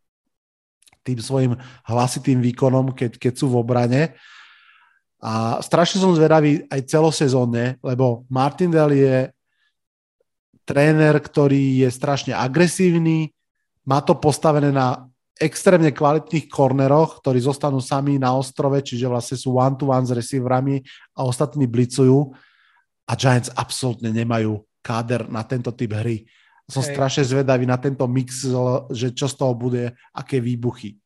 tým svojim hlasitým výkonom, keď, keď sú v obrane. A strašne som zvedavý aj celosezónne, lebo Martindale je tréner, ktorý je strašne agresívny, má to postavené na extrémne kvalitných korneroch, ktorí zostanú sami na ostrove, čiže vlastne sú one-to-one s receiverami a ostatní blicujú a Giants absolútne nemajú káder na tento typ hry. Som Hej. strašne zvedavý na tento mix, že čo z toho bude, aké výbuchy.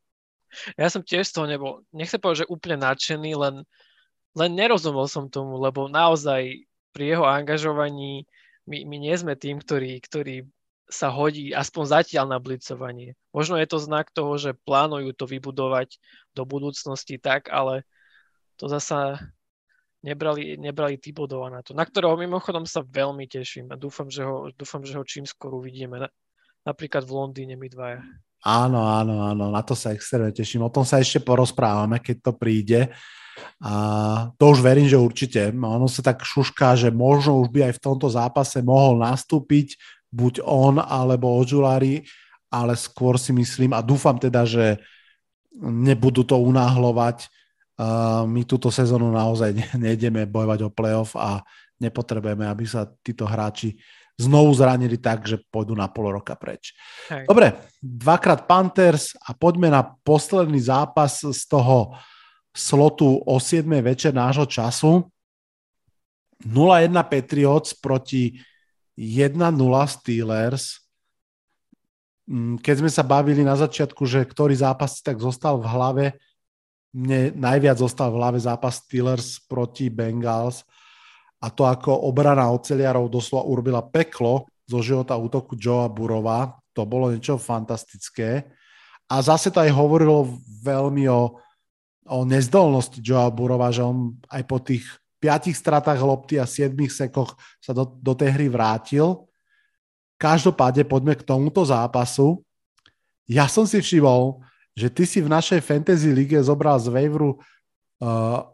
Ja som tiež z toho nebol, nechcem povedať, že úplne nadšený, len len nerozumel som tomu, lebo naozaj pri jeho angažovaní my, my nie sme tým, ktorý, ktorý sa hodí aspoň zatiaľ na blicovanie. Možno je to znak toho, že plánujú to vybudovať do budúcnosti tak, ale to zasa nebrali, nebrali Tibodova na to, na ktorého mimochodom sa veľmi teším a dúfam, že ho, dúfam, že ho čím skôr uvidíme. Na, napríklad v Londýne my dvaja. Áno, áno, áno, na to sa extrémne teším. O tom sa ešte porozprávame, keď to príde. A to už verím, že určite. Ono sa tak šušká, že možno už by aj v tomto zápase mohol nastúpiť buď on alebo Ožulári, ale skôr si myslím a dúfam teda, že nebudú to unáhlovať. My túto sezónu naozaj nejdeme bojovať o playoff a nepotrebujeme, aby sa títo hráči znovu zranili tak, že pôjdu na pol roka preč. Hej. Dobre, dvakrát Panthers a poďme na posledný zápas z toho slotu o 7. večer nášho času. 0-1 Patriots proti 1-0 Steelers. Mm, keď sme sa bavili na začiatku, že ktorý zápas tak zostal v hlave, mne najviac zostal v hlave zápas Steelers proti Bengals a to ako obrana oceliarov doslova urobila peklo zo života útoku Joea Burova. To bolo niečo fantastické. A zase to aj hovorilo veľmi o, o nezdolnosti Joea Burova, že on aj po tých piatich stratách lopty a siedmých sekoch sa do, do tej hry vrátil. Každopádne poďme k tomuto zápasu. Ja som si všimol, že ty si v našej fantasy lige zobral z Waveru uh,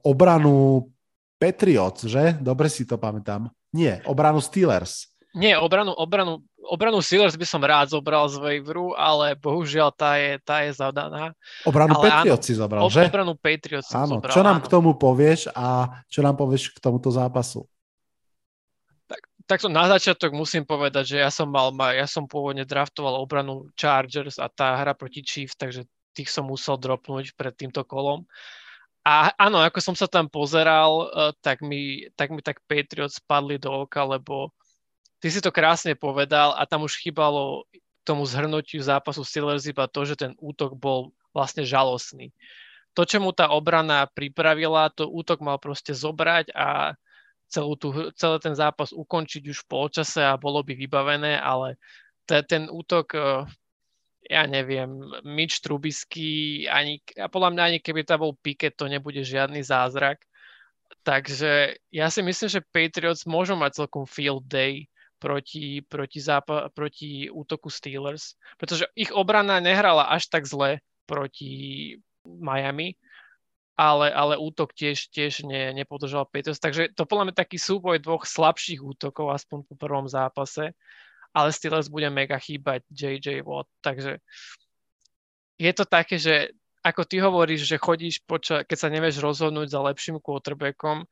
obranu Patriots, že? Dobre si to pamätám. Nie, obranu Steelers. Nie, obranu, obranu, obranu Steelers by som rád zobral z Waveru, ale bohužiaľ tá je, tá je zadaná. Obranu ale Patriots áno, si zobral, že? Obranu Patriots áno. zobral, Čo nám áno. k tomu povieš a čo nám povieš k tomuto zápasu? Tak, tak to na začiatok musím povedať, že ja som mal, ja som pôvodne draftoval obranu Chargers a tá hra proti Chiefs, takže tých som musel dropnúť pred týmto kolom. A áno, ako som sa tam pozeral, eh, tak mi tak, mi tak Patriots spadli do oka, lebo ty si to krásne povedal a tam už chýbalo tomu zhrnutiu zápasu Steelers iba to, že ten útok bol vlastne žalostný. To, čo mu tá obrana pripravila, to útok mal proste zobrať a celú tú, celý ten zápas ukončiť už v polčase a bolo by vybavené, ale ten útok eh, ja neviem, Mitch Trubisky, ani, a podľa mňa ani keby to bol Piket, to nebude žiadny zázrak. Takže ja si myslím, že Patriots môžu mať celkom field day proti, proti, zápa- proti útoku Steelers, pretože ich obrana nehrala až tak zle proti Miami, ale, ale útok tiež, tiež ne, nepodržal Patriots. Takže to podľa mňa taký súboj dvoch slabších útokov, aspoň po prvom zápase ale Steelers bude mega chýbať JJ Watt, takže je to také, že ako ty hovoríš, že chodíš, poča- keď sa nevieš rozhodnúť za lepším quarterbackom,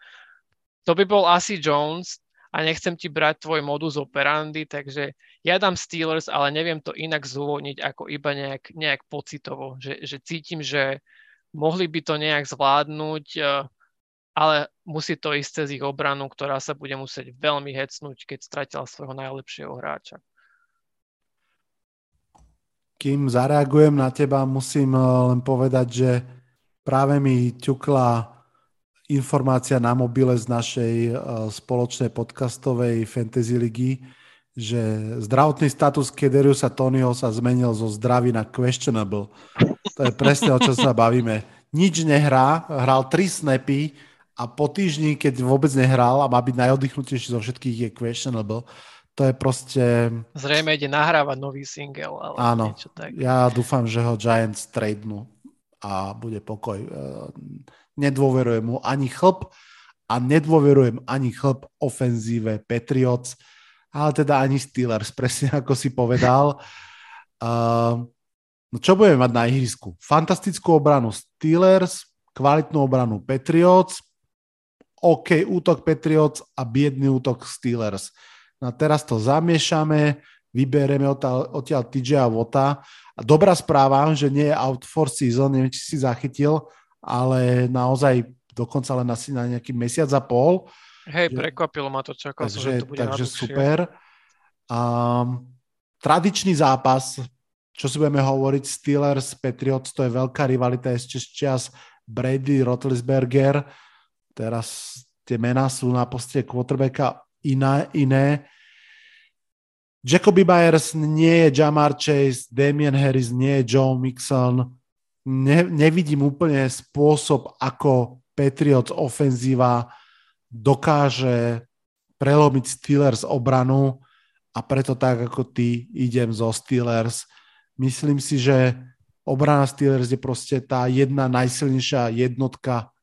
to by bol asi Jones a nechcem ti brať tvoj modus operandi, takže ja dám Steelers, ale neviem to inak zúvodniť ako iba nejak, nejak pocitovo, že, že cítim, že mohli by to nejak zvládnuť, eh, ale musí to ísť cez ich obranu, ktorá sa bude musieť veľmi hecnúť, keď stratila svojho najlepšieho hráča. Kým zareagujem na teba, musím eh, len povedať, že práve mi ťukla informácia na mobile z našej eh, spoločnej podcastovej fantasy ligy, že zdravotný status Kederiusa Tonyho sa zmenil zo zdravý na questionable. To je presne o čom sa bavíme. Nič nehrá, hral tri snapy, a po týždni, keď vôbec nehral a má byť najoddychnutejší zo všetkých, je questionable. To je proste... Zrejme ide nahrávať nový single. Ale Áno, niečo tak. ja dúfam, že ho Giants tradenú a bude pokoj. Nedôverujem mu ani chlp a nedôverujem ani chlp ofenzíve Patriots, ale teda ani Steelers, presne ako si povedal. Uh, no čo budeme mať na ihrisku? Fantastickú obranu Steelers, kvalitnú obranu Patriots, OK útok Patriots a biedný útok Steelers. No a teraz to zamiešame, vyberieme odtiaľ TJ a Vota. A dobrá správa, že nie je out for season, neviem, či si zachytil, ale naozaj dokonca len asi na nejaký mesiac a pol. Hej, že, prekvapilo ma to, čakal takže, som, že to bude Takže super. Um, tradičný zápas, čo si budeme hovoriť, Steelers, Patriots, to je veľká rivalita ešte z čas Brady, Rotlisberger Teraz tie mená sú na poste quarterbacka iné. iné. Jacoby Byers nie je Jamar Chase, Damian Harris nie je Joe Mixon. Ne, nevidím úplne spôsob, ako Patriots ofenzíva dokáže prelomiť Steelers obranu a preto tak ako ty idem zo Steelers. Myslím si, že obrana Steelers je proste tá jedna najsilnejšia jednotka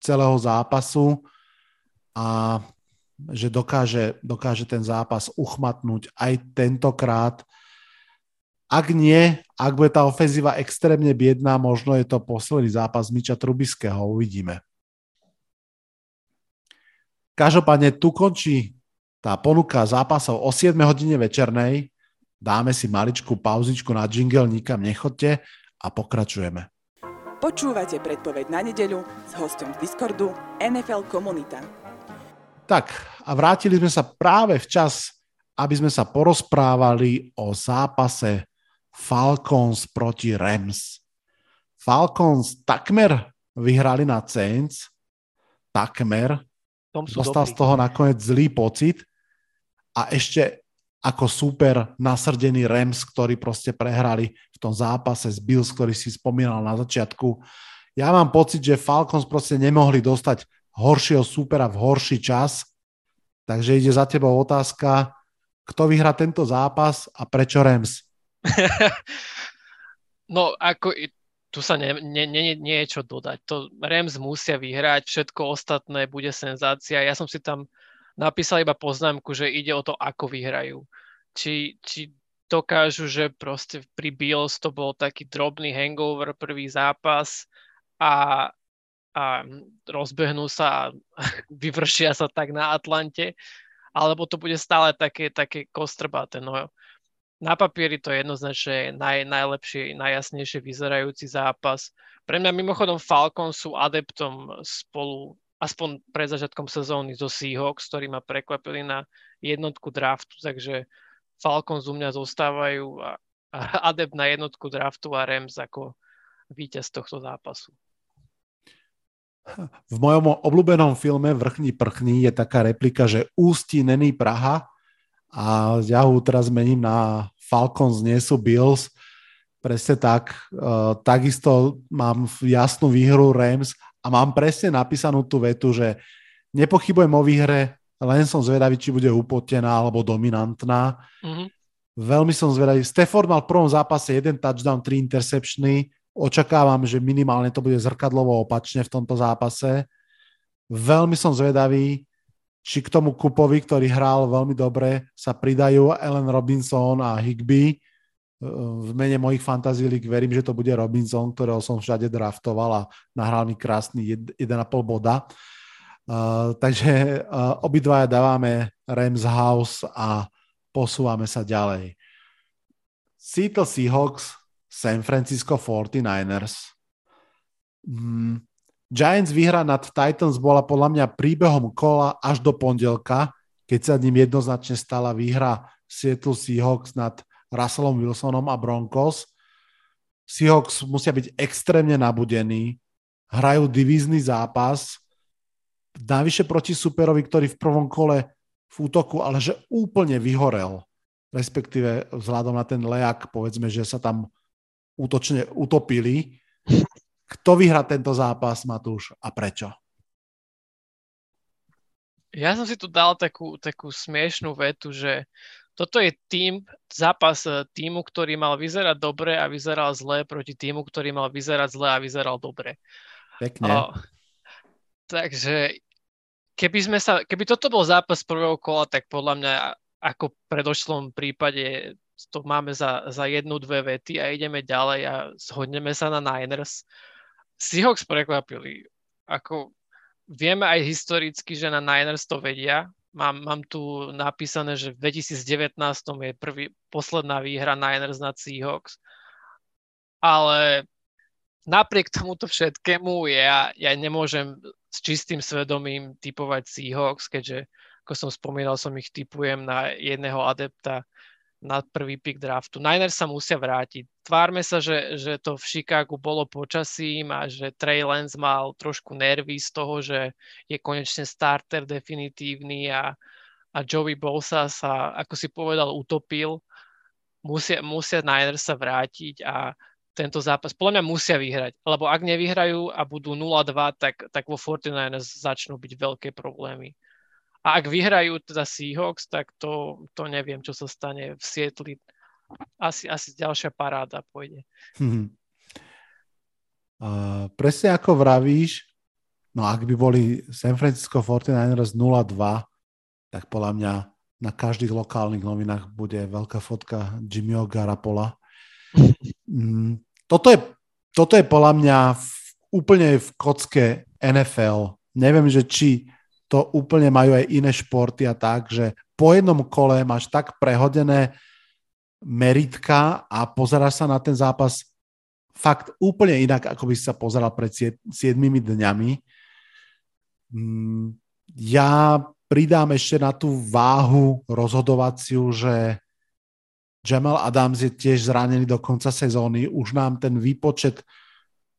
celého zápasu a že dokáže, dokáže ten zápas uchmatnúť aj tentokrát. Ak nie, ak bude tá ofenzíva extrémne biedná, možno je to posledný zápas Miča Trubiského, uvidíme. Každopádne tu končí tá ponuka zápasov o 7 hodine večernej. Dáme si maličkú pauzičku na jingle, nikam nechodte a pokračujeme. Počúvate predpoveď na nedeľu s hostom z Discordu NFL Komunita. Tak a vrátili sme sa práve včas, aby sme sa porozprávali o zápase Falcons proti Rams. Falcons takmer vyhrali na Saints, takmer. Dostal z toho nakoniec zlý pocit a ešte ako super nasrdený Rams, ktorí proste prehrali v tom zápase s Bills, ktorý si spomínal na začiatku. Ja mám pocit, že Falcons proste nemohli dostať horšieho supera v horší čas, takže ide za tebou otázka, kto vyhrá tento zápas a prečo Rams? No, ako tu sa nie, nie, nie, nie je čo dodať. To Rams musia vyhrať, všetko ostatné bude senzácia. Ja som si tam napísal iba poznámku, že ide o to, ako vyhrajú. Či, či dokážu, že proste pri Bills to bol taký drobný hangover, prvý zápas a, a rozbehnú sa a [laughs] vyvršia sa tak na Atlante, alebo to bude stále také, také kostrbaté. No, na papieri to je jednoznačne naj, najlepšie, najjasnejšie vyzerajúci zápas. Pre mňa mimochodom Falcon sú adeptom spolu aspoň pred začiatkom sezóny zo Seahawks, ktorí ma prekvapili na jednotku draftu, takže Falcons u mňa zostávajú a, a adept na jednotku draftu a Rams ako víťaz tohto zápasu. V mojom obľúbenom filme Vrchní prchní je taká replika, že ústí není Praha a ja ho teraz mením na Falcons nie sú Bills. Presne tak. Uh, takisto mám jasnú výhru Rams a mám presne napísanú tú vetu, že nepochybujem o výhre, len som zvedavý, či bude upotená alebo dominantná. Mm-hmm. Veľmi som zvedavý. Stafford mal v prvom zápase jeden touchdown, tri interceptiony. Očakávam, že minimálne to bude zrkadlovo opačne v tomto zápase. Veľmi som zvedavý, či k tomu Kupovi, ktorý hral veľmi dobre, sa pridajú Ellen Robinson a Higby v mene mojich fantazílik verím, že to bude Robinson, ktorého som všade draftoval a nahral mi krásny 1,5 boda. Uh, takže uh, obidvaja dávame Rams House a posúvame sa ďalej. Seattle Seahawks, San Francisco 49ers. Mm, Giants výhra nad Titans bola podľa mňa príbehom kola až do pondelka, keď sa ním jednoznačne stala výhra Seattle Seahawks nad Russellom Wilsonom a Broncos. Seahawks musia byť extrémne nabudení, hrajú divízny zápas, navyše proti superovi, ktorý v prvom kole v útoku, ale že úplne vyhorel, respektíve vzhľadom na ten lejak, povedzme, že sa tam útočne utopili. Kto vyhrá tento zápas, Matúš, a prečo? Ja som si tu dal takú, takú smiešnú vetu, že toto je tým, zápas e, týmu, ktorý mal vyzerať dobre a vyzeral zle proti týmu, ktorý mal vyzerať zle a vyzeral dobre. Pekne. O, takže keby, sme sa, keby toto bol zápas prvého kola, tak podľa mňa ako v predošlom prípade to máme za, za jednu, dve vety a ideme ďalej a zhodneme sa na Niners. Seahawks prekvapili. Ako vieme aj historicky, že na Niners to vedia, Mám, mám tu napísané, že v 2019 je prvý, posledná výhra Niners nad Seahawks. Ale napriek tomuto všetkému ja, ja nemôžem s čistým svedomím typovať Seahawks, keďže, ako som spomínal, som ich typujem na jedného adepta na prvý pick draftu. Niners sa musia vrátiť. Tvárme sa, že, že to v Chicagu bolo počasím a že Trey Lance mal trošku nervy z toho, že je konečne starter definitívny a, a Joey Bosa sa, ako si povedal, utopil. Musia, musia Niners sa vrátiť a tento zápas podľa mňa musia vyhrať, lebo ak nevyhrajú a budú 0-2, tak, tak vo 49ers začnú byť veľké problémy. A ak vyhrajú teda Seahawks, tak to, to neviem, čo sa stane v Sietli. Asi, asi ďalšia paráda pôjde. Hm. Uh, presne ako vravíš, no ak by boli San Francisco 49ers 0-2, tak podľa mňa na každých lokálnych novinách bude veľká fotka Jimmyho Garapola. Mm, toto, je, toto je podľa mňa v, úplne v kocke NFL. Neviem, že či to úplne majú aj iné športy a tak, že po jednom kole máš tak prehodené meritka a pozeráš sa na ten zápas fakt úplne inak, ako by si sa pozeral pred 7 dňami. Mm, ja pridám ešte na tú váhu rozhodovaciu, že Jamal Adams je tiež zranený do konca sezóny. Už nám ten výpočet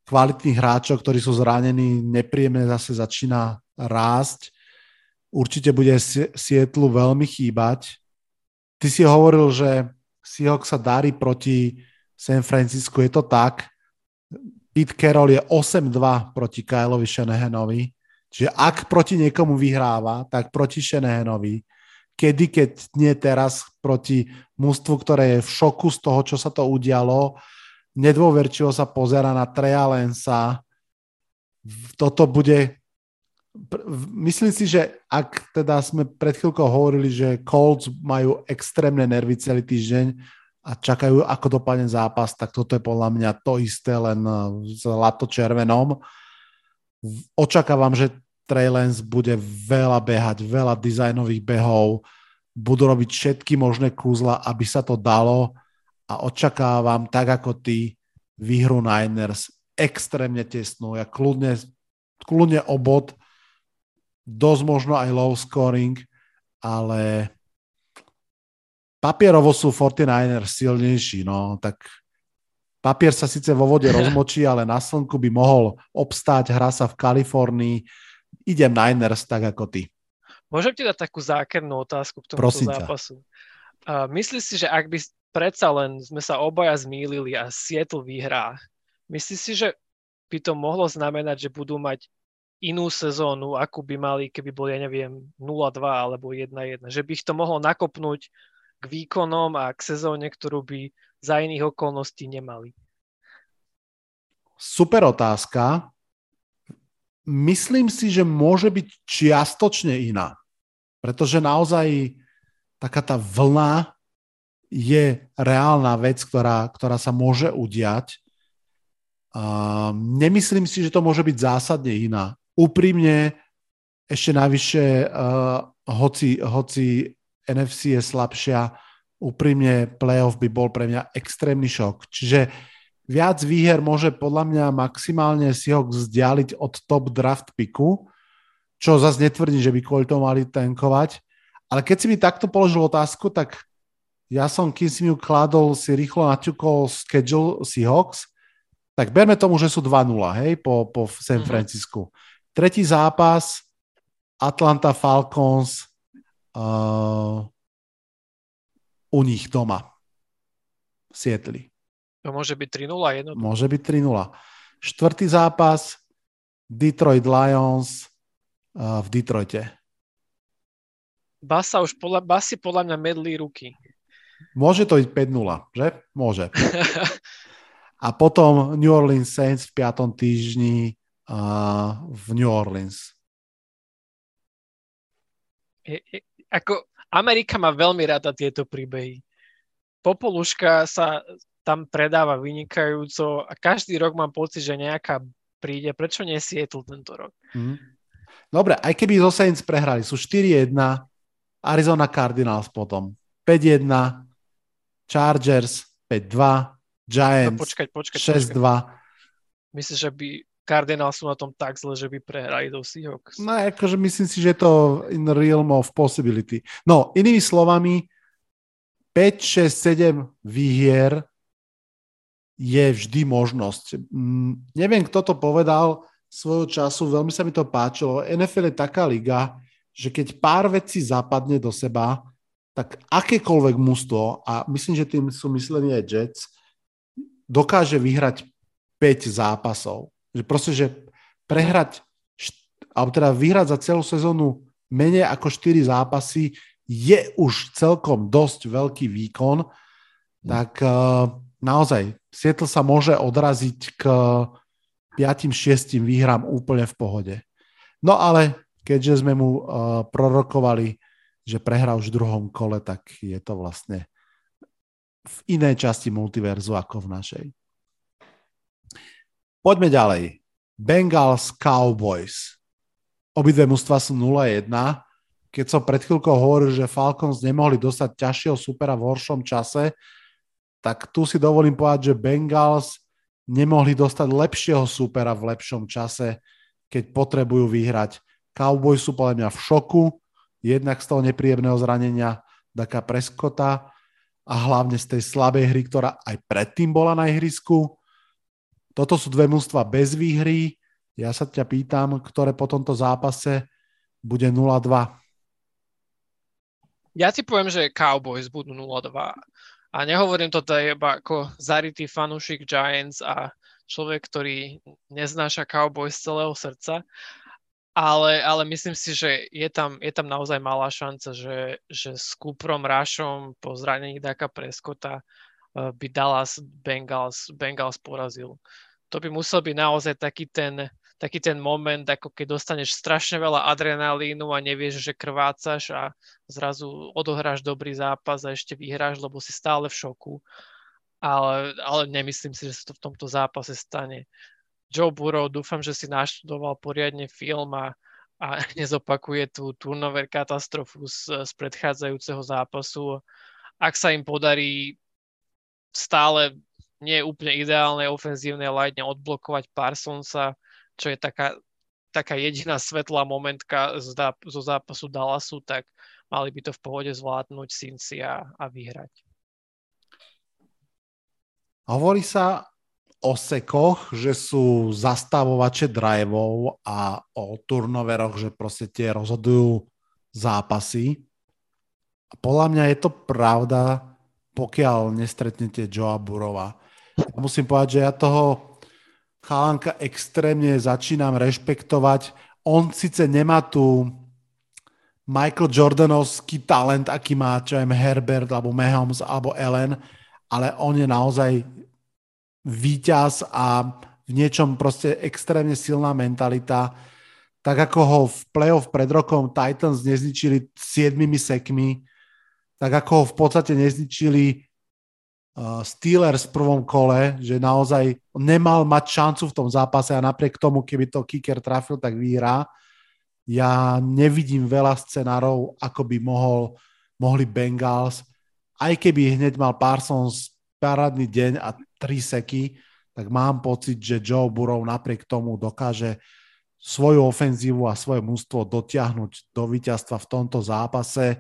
kvalitných hráčov, ktorí sú zranení, nepríjemne zase začína rásť. Určite bude Sietlu veľmi chýbať. Ty si hovoril, že Seahawks sa darí proti San Francisco. Je to tak. Pete Carroll je 8-2 proti Kyleovi Shanahanovi. Čiže ak proti niekomu vyhráva, tak proti Shanahanovi. Kedy, keď nie teraz, proti mústvu, ktoré je v šoku z toho, čo sa to udialo, nedôverčivo sa pozera na Treja Lensa. Toto bude... Myslím si, že ak teda sme pred chvíľkou hovorili, že Colts majú extrémne nervy celý týždeň a čakajú, ako dopadne zápas, tak toto je podľa mňa to isté, len v zlato-červenom očakávam, že Trey Lance bude veľa behať, veľa dizajnových behov, budú robiť všetky možné kúzla, aby sa to dalo a očakávam, tak ako ty, výhru Niners extrémne tesnú. Ja kľudne, kľudne obod, dosť možno aj low scoring, ale papierovo sú 49ers silnejší, no tak papier sa síce vo vode [laughs] rozmočí, ale na slnku by mohol obstáť, hrá sa v Kalifornii, idem Niners tak ako ty. Môžem ti dať takú zákernú otázku k tomuto Prosím zápasu. Uh, myslíš si, že ak by predsa len sme sa obaja zmýlili a Seattle vyhrá, myslíš si, že by to mohlo znamenať, že budú mať inú sezónu, akú by mali, keby boli, ja neviem, 0-2 alebo 1-1. Že by ich to mohlo nakopnúť k výkonom a k sezóne, ktorú by za iných okolností nemali. Super otázka myslím si, že môže byť čiastočne iná. Pretože naozaj taká tá vlna je reálna vec, ktorá, ktorá sa môže udiať. A nemyslím si, že to môže byť zásadne iná. Úprimne, ešte navyše, uh, hoci, hoci NFC je slabšia, úprimne playoff by bol pre mňa extrémny šok. Čiže viac výher môže podľa mňa maximálne ho vzdialiť od top draft piku, čo zase netvrdím, že by kvôli tomu mali tankovať. Ale keď si mi takto položil otázku, tak ja som, kým si mi ju kladol, si rýchlo naťukol schedule Seahawks, tak berme tomu, že sú 2-0, hej, po, po San mhm. Francisku. Mm-hmm. Tretí zápas, Atlanta Falcons uh, u nich doma. Sietli. To môže byť 3-0 Môže byť 3-0. Štvrtý zápas Detroit Lions uh, v Detroite. Basa už podľa, Basi podľa mňa medlí ruky. Môže to byť 5-0, že? Môže. [laughs] A potom New Orleans Saints v piatom týždni v New Orleans. Je, je, ako Amerika má veľmi rada tieto príbehy. Popoluška sa tam predáva vynikajúco a každý rok mám pocit, že nejaká príde. Prečo nie Seattle tento rok? Mm. Dobre, aj keby zo Saints prehrali, sú 4-1, Arizona Cardinals potom 5-1, Chargers 5-2, Giants no, počkať, počkať, 6-2. Myslíš, že by Cardinals sú na tom tak zle, že by prehrali do Seahawks? No, akože myslím si, že je to in realm of possibility. No, inými slovami, 5, 6, 7 výhier je vždy možnosť. Mm, neviem, kto to povedal svojho času, veľmi sa mi to páčilo. NFL je taká liga, že keď pár vecí zapadne do seba, tak akékoľvek mužstvo, a myslím, že tým sú myslení aj Jets, dokáže vyhrať 5 zápasov. Že proste, že prehrať, alebo teda vyhrať za celú sezónu menej ako 4 zápasy je už celkom dosť veľký výkon tak uh, naozaj Seattle sa môže odraziť k 5-6 výhram úplne v pohode. No ale keďže sme mu uh, prorokovali, že prehrá už v druhom kole, tak je to vlastne v inej časti multiverzu ako v našej. Poďme ďalej. Bengals Cowboys. Obidve mužstva sú 0-1. Keď som pred chvíľkou hovoril, že Falcons nemohli dostať ťažšieho supera v horšom čase, tak tu si dovolím povedať, že Bengals nemohli dostať lepšieho supera v lepšom čase, keď potrebujú vyhrať. Cowboys sú podľa mňa v šoku, jednak z toho nepríjemného zranenia Daka Preskota a hlavne z tej slabej hry, ktorá aj predtým bola na ihrisku. Toto sú dve mústva bez výhry. Ja sa ťa pýtam, ktoré po tomto zápase bude 0-2. Ja si poviem, že Cowboys budú 0-2. A nehovorím to teda iba ako zarytý fanúšik Giants a človek, ktorý neznáša Cowboys z celého srdca, ale, ale myslím si, že je tam, je tam naozaj malá šanca, že, že s Kúprom Rášom po zranení Daka Preskota by Dallas Bengals, Bengals porazil. To by musel byť naozaj taký ten, taký ten moment, ako keď dostaneš strašne veľa adrenalínu a nevieš, že krvácaš a zrazu odohráš dobrý zápas a ešte vyhráš, lebo si stále v šoku. Ale, ale nemyslím si, že sa to v tomto zápase stane. Joe Burrow, dúfam, že si naštudoval poriadne film a, a [laughs] nezopakuje tú turnover katastrofu z, z predchádzajúceho zápasu. Ak sa im podarí stále nie úplne ideálnej ofenzívnej line odblokovať Parsonsa, čo je taká, taká jediná svetlá momentka zo zápasu Dallasu, tak mali by to v pohode zvládnuť Cincy a, a vyhrať. Hovorí sa o sekoch, že sú zastavovače driveov a o turnoveroch, že proste tie rozhodujú zápasy. A podľa mňa je to pravda, pokiaľ nestretnete Joa Burova. Ja musím povedať, že ja toho Chalanka extrémne začínam rešpektovať. On síce nemá tu Michael Jordanovský talent, aký má čo aj Herbert, alebo Mahomes, alebo Ellen, ale on je naozaj víťaz a v niečom proste extrémne silná mentalita. Tak ako ho v playoff pred rokom Titans nezničili siedmimi sekmi, tak ako ho v podstate nezničili Steelers v prvom kole, že naozaj nemal mať šancu v tom zápase a napriek tomu, keby to kicker trafil, tak vyhrá. Ja nevidím veľa scenárov, ako by mohol, mohli Bengals, aj keby hneď mal Parsons parádny deň a tri seky, tak mám pocit, že Joe Burrow napriek tomu dokáže svoju ofenzívu a svoje mústvo dotiahnuť do víťazstva v tomto zápase.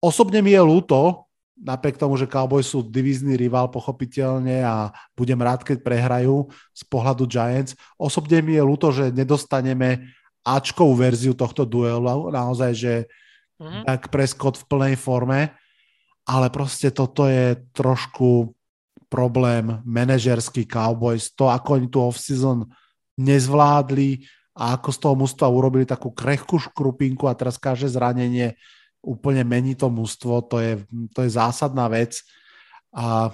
Osobne mi je ľúto, napriek tomu, že Cowboys sú divízny rival pochopiteľne a budem rád, keď prehrajú z pohľadu Giants. Osobne mi je ľúto, že nedostaneme Ačkovú verziu tohto duelu, naozaj, že mm-hmm. tak Prescott v plnej forme, ale proste toto je trošku problém manažerský Cowboys, to ako oni tu off-season nezvládli a ako z toho mústva urobili takú krehkú škrupinku a teraz každé zranenie úplne mení to mužstvo, to je, to je zásadná vec. A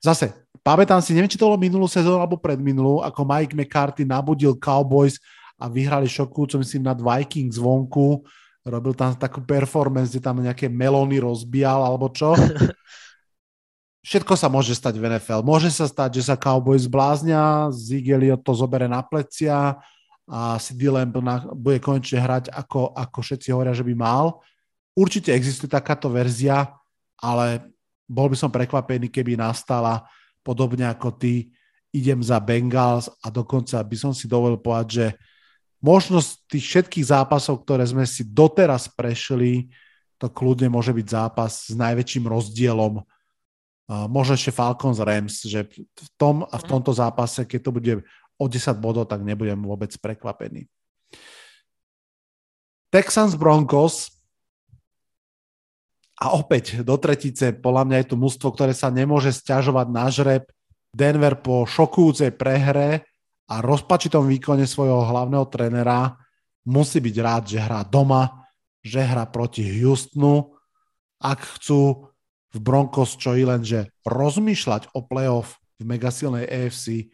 zase, pamätám si, neviem, či to bolo minulú sezónu alebo predminulú, ako Mike McCarthy nabudil Cowboys a vyhrali šokujúco, myslím, nad Vikings zvonku. Robil tam takú performance, kde tam nejaké melóny rozbíjal alebo čo. [laughs] Všetko sa môže stať v NFL. Môže sa stať, že sa Cowboys zbláznia, Zigeliot to zobere na plecia a CD Lamb bude konečne hrať, ako, ako všetci hovoria, že by mal. Určite existuje takáto verzia, ale bol by som prekvapený, keby nastala podobne ako ty, idem za Bengals a dokonca by som si dovolil povedať, že možnosť tých všetkých zápasov, ktoré sme si doteraz prešli, to kľudne môže byť zápas s najväčším rozdielom. Možno ešte Falcons Rams, že v tom a v tomto zápase, keď to bude o 10 bodov, tak nebudem vôbec prekvapený. Texans Broncos a opäť do tretice, podľa mňa je tu mústvo, ktoré sa nemôže stiažovať na žreb. Denver po šokujúcej prehre a rozpačitom výkone svojho hlavného trenera musí byť rád, že hrá doma, že hrá proti Houstonu. Ak chcú v Broncos, čo i len, že rozmýšľať o playoff v megasilnej AFC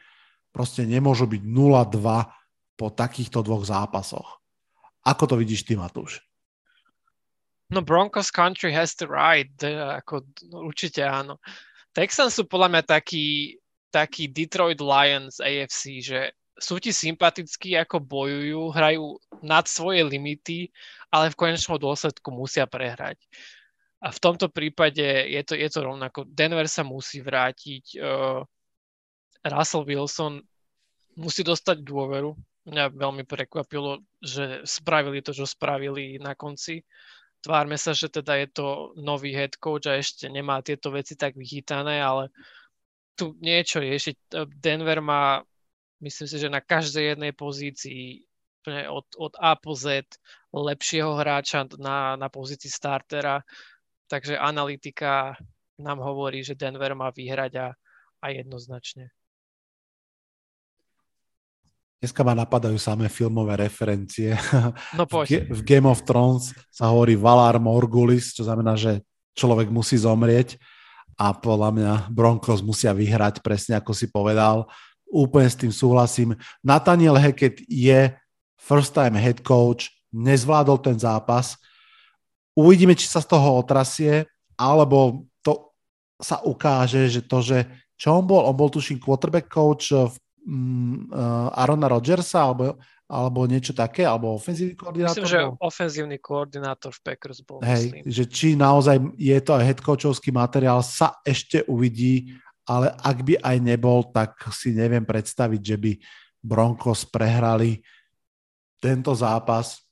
proste nemôžu byť 0-2 po takýchto dvoch zápasoch. Ako to vidíš ty, Matúš? No Broncos country has the right, ako určite áno. Texans sú podľa mňa taký, taký Detroit Lions AFC, že sú ti sympatickí, ako bojujú, hrajú nad svoje limity, ale v konečnom dôsledku musia prehrať. A v tomto prípade je to, je to rovnako. Denver sa musí vrátiť, uh, Russell Wilson musí dostať dôveru. Mňa veľmi prekvapilo, že spravili to, čo spravili na konci. Tvárme sa, že teda je to nový head coach a ešte nemá tieto veci tak vychytané, ale tu niečo riešiť. Denver má, myslím si, že na každej jednej pozícii od, od A po Z lepšieho hráča na, na pozícii startera Takže analytika nám hovorí, že Denver má vyhrať a, a jednoznačne. Dneska ma napadajú samé filmové referencie. [laughs] No poď. V, Game of Thrones sa hovorí Valar Morgulis, čo znamená, že človek musí zomrieť a podľa mňa Broncos musia vyhrať, presne ako si povedal. Úplne s tým súhlasím. Nathaniel Hackett je first time head coach, nezvládol ten zápas, Uvidíme, či sa z toho otrasie, alebo to sa ukáže, že to, že čo on bol, on bol tuším quarterback coach v uh, Arona Rodgersa, alebo, alebo niečo také, alebo ofenzívny koordinátor? Myslím, že bol? ofenzívny koordinátor v Packers bol. Hej, myslím. že či naozaj je to aj head coachovský materiál, sa ešte uvidí, ale ak by aj nebol, tak si neviem predstaviť, že by Broncos prehrali tento zápas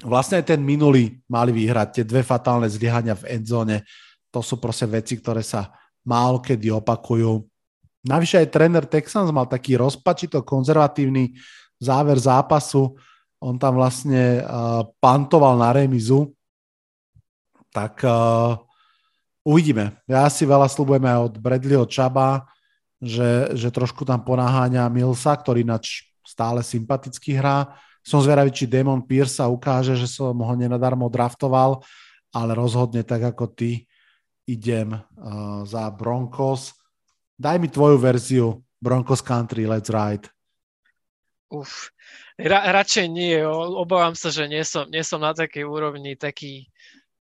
Vlastne aj ten minulý mali vyhrať, tie dve fatálne zlyhania v endzone, to sú proste veci, ktoré sa málo kedy opakujú. Navyše aj tréner Texans mal taký rozpačito konzervatívny záver zápasu, on tam vlastne uh, pantoval na remizu, tak uh, uvidíme. Ja si veľa slúbujem aj od Bradleyho Čaba, že, že trošku tam ponáháňa Milsa, ktorý ináč stále sympaticky hrá som zvedavý, či Damon Pierce sa ukáže, že som ho nenadarmo draftoval, ale rozhodne tak ako ty idem uh, za Broncos. Daj mi tvoju verziu Broncos Country, let's ride. Uf, ra, radšej nie, obávam sa, že nie som, nie som na takej úrovni taký,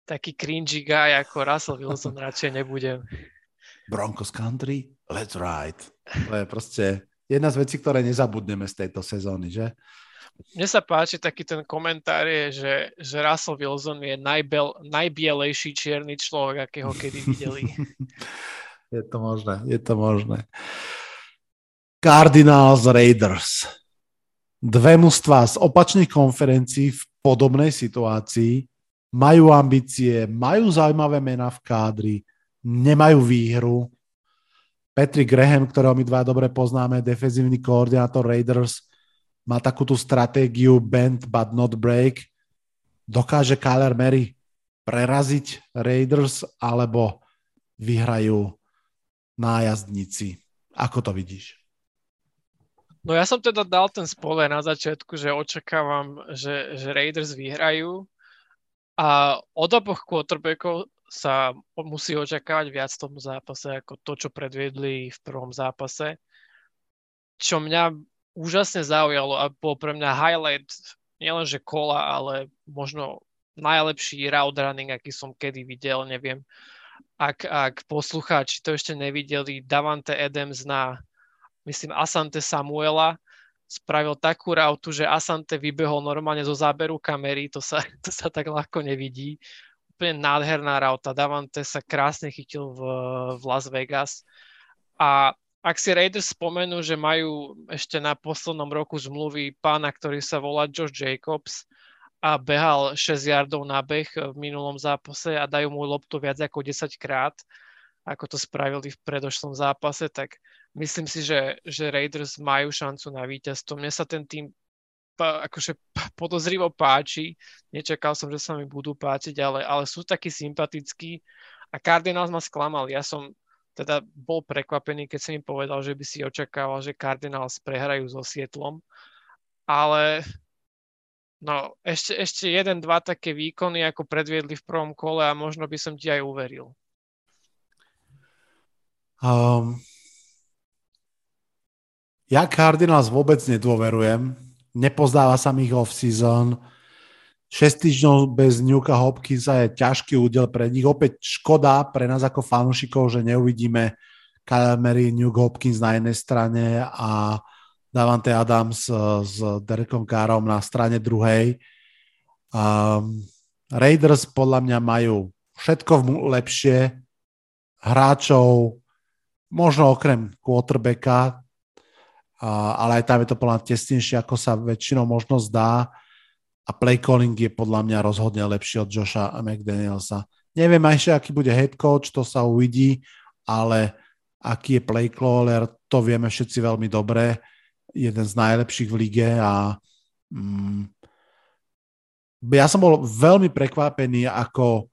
taký cringy guy ako Russell Wilson, [laughs] radšej nebudem. Broncos Country, let's ride. To je proste jedna z vecí, ktoré nezabudneme z tejto sezóny, že? Mne sa páči taký ten komentár je, že, že Russell Wilson je najbel, najbielejší čierny človek, akého kedy videli. [laughs] je to možné, je to možné. Cardinals Raiders. Dve mužstva z opačných konferencií v podobnej situácii majú ambície, majú zaujímavé mená v kádri, nemajú výhru. Patrick Graham, ktorého my dva dobre poznáme, defenzívny koordinátor Raiders, má takú tú stratégiu bend but not break. Dokáže Kyler Mary preraziť Raiders alebo vyhrajú nájazdníci? Ako to vidíš? No ja som teda dal ten spoiler na začiatku, že očakávam, že, že Raiders vyhrajú a od oboch quarterbackov sa musí očakávať viac v tom zápase ako to, čo predviedli v prvom zápase. Čo mňa úžasne zaujalo a bol pre mňa highlight nielenže kola, ale možno najlepší route running, aký som kedy videl, neviem. Ak, ak poslucháči to ešte nevideli, Davante Adams na, myslím, Asante Samuela spravil takú rautu, že Asante vybehol normálne zo záberu kamery, to sa, [laughs] to sa tak ľahko nevidí. Úplne nádherná rauta. Davante sa krásne chytil v, v Las Vegas. A ak si Raiders spomenú, že majú ešte na poslednom roku zmluvy pána, ktorý sa volá Josh Jacobs a behal 6 yardov na beh v minulom zápase a dajú mu loptu viac ako 10 krát, ako to spravili v predošlom zápase, tak myslím si, že, že Raiders majú šancu na víťazstvo. Mne sa ten tým akože podozrivo páči. Nečakal som, že sa mi budú páčiť, ale, ale sú takí sympatickí. A Cardinals ma sklamal. Ja som teda bol prekvapený, keď som im povedal, že by si očakával, že Cardinals prehrajú so Sietlom. Ale no, ešte, ešte jeden, dva také výkony, ako predviedli v prvom kole a možno by som ti aj uveril. Um, ja Cardinals vôbec nedôverujem. Nepozdáva sa mi ich off-season. 6 týždňov bez Newka Hopkinsa je ťažký údel pre nich. Opäť škoda pre nás ako fanúšikov, že neuvidíme Kyle Mary, Newk Hopkins na jednej strane a Davante Adams s Derekom Károm na strane druhej. Um, Raiders podľa mňa majú všetko lepšie, hráčov, možno okrem quarterbacka, ale aj tam je to podľa tesnejšie, ako sa väčšinou možno zdá a play calling je podľa mňa rozhodne lepší od Josha a McDanielsa. Neviem ešte, aký bude head coach, to sa uvidí, ale aký je play caller, to vieme všetci veľmi dobre. Jeden z najlepších v lige a mm, ja som bol veľmi prekvapený, ako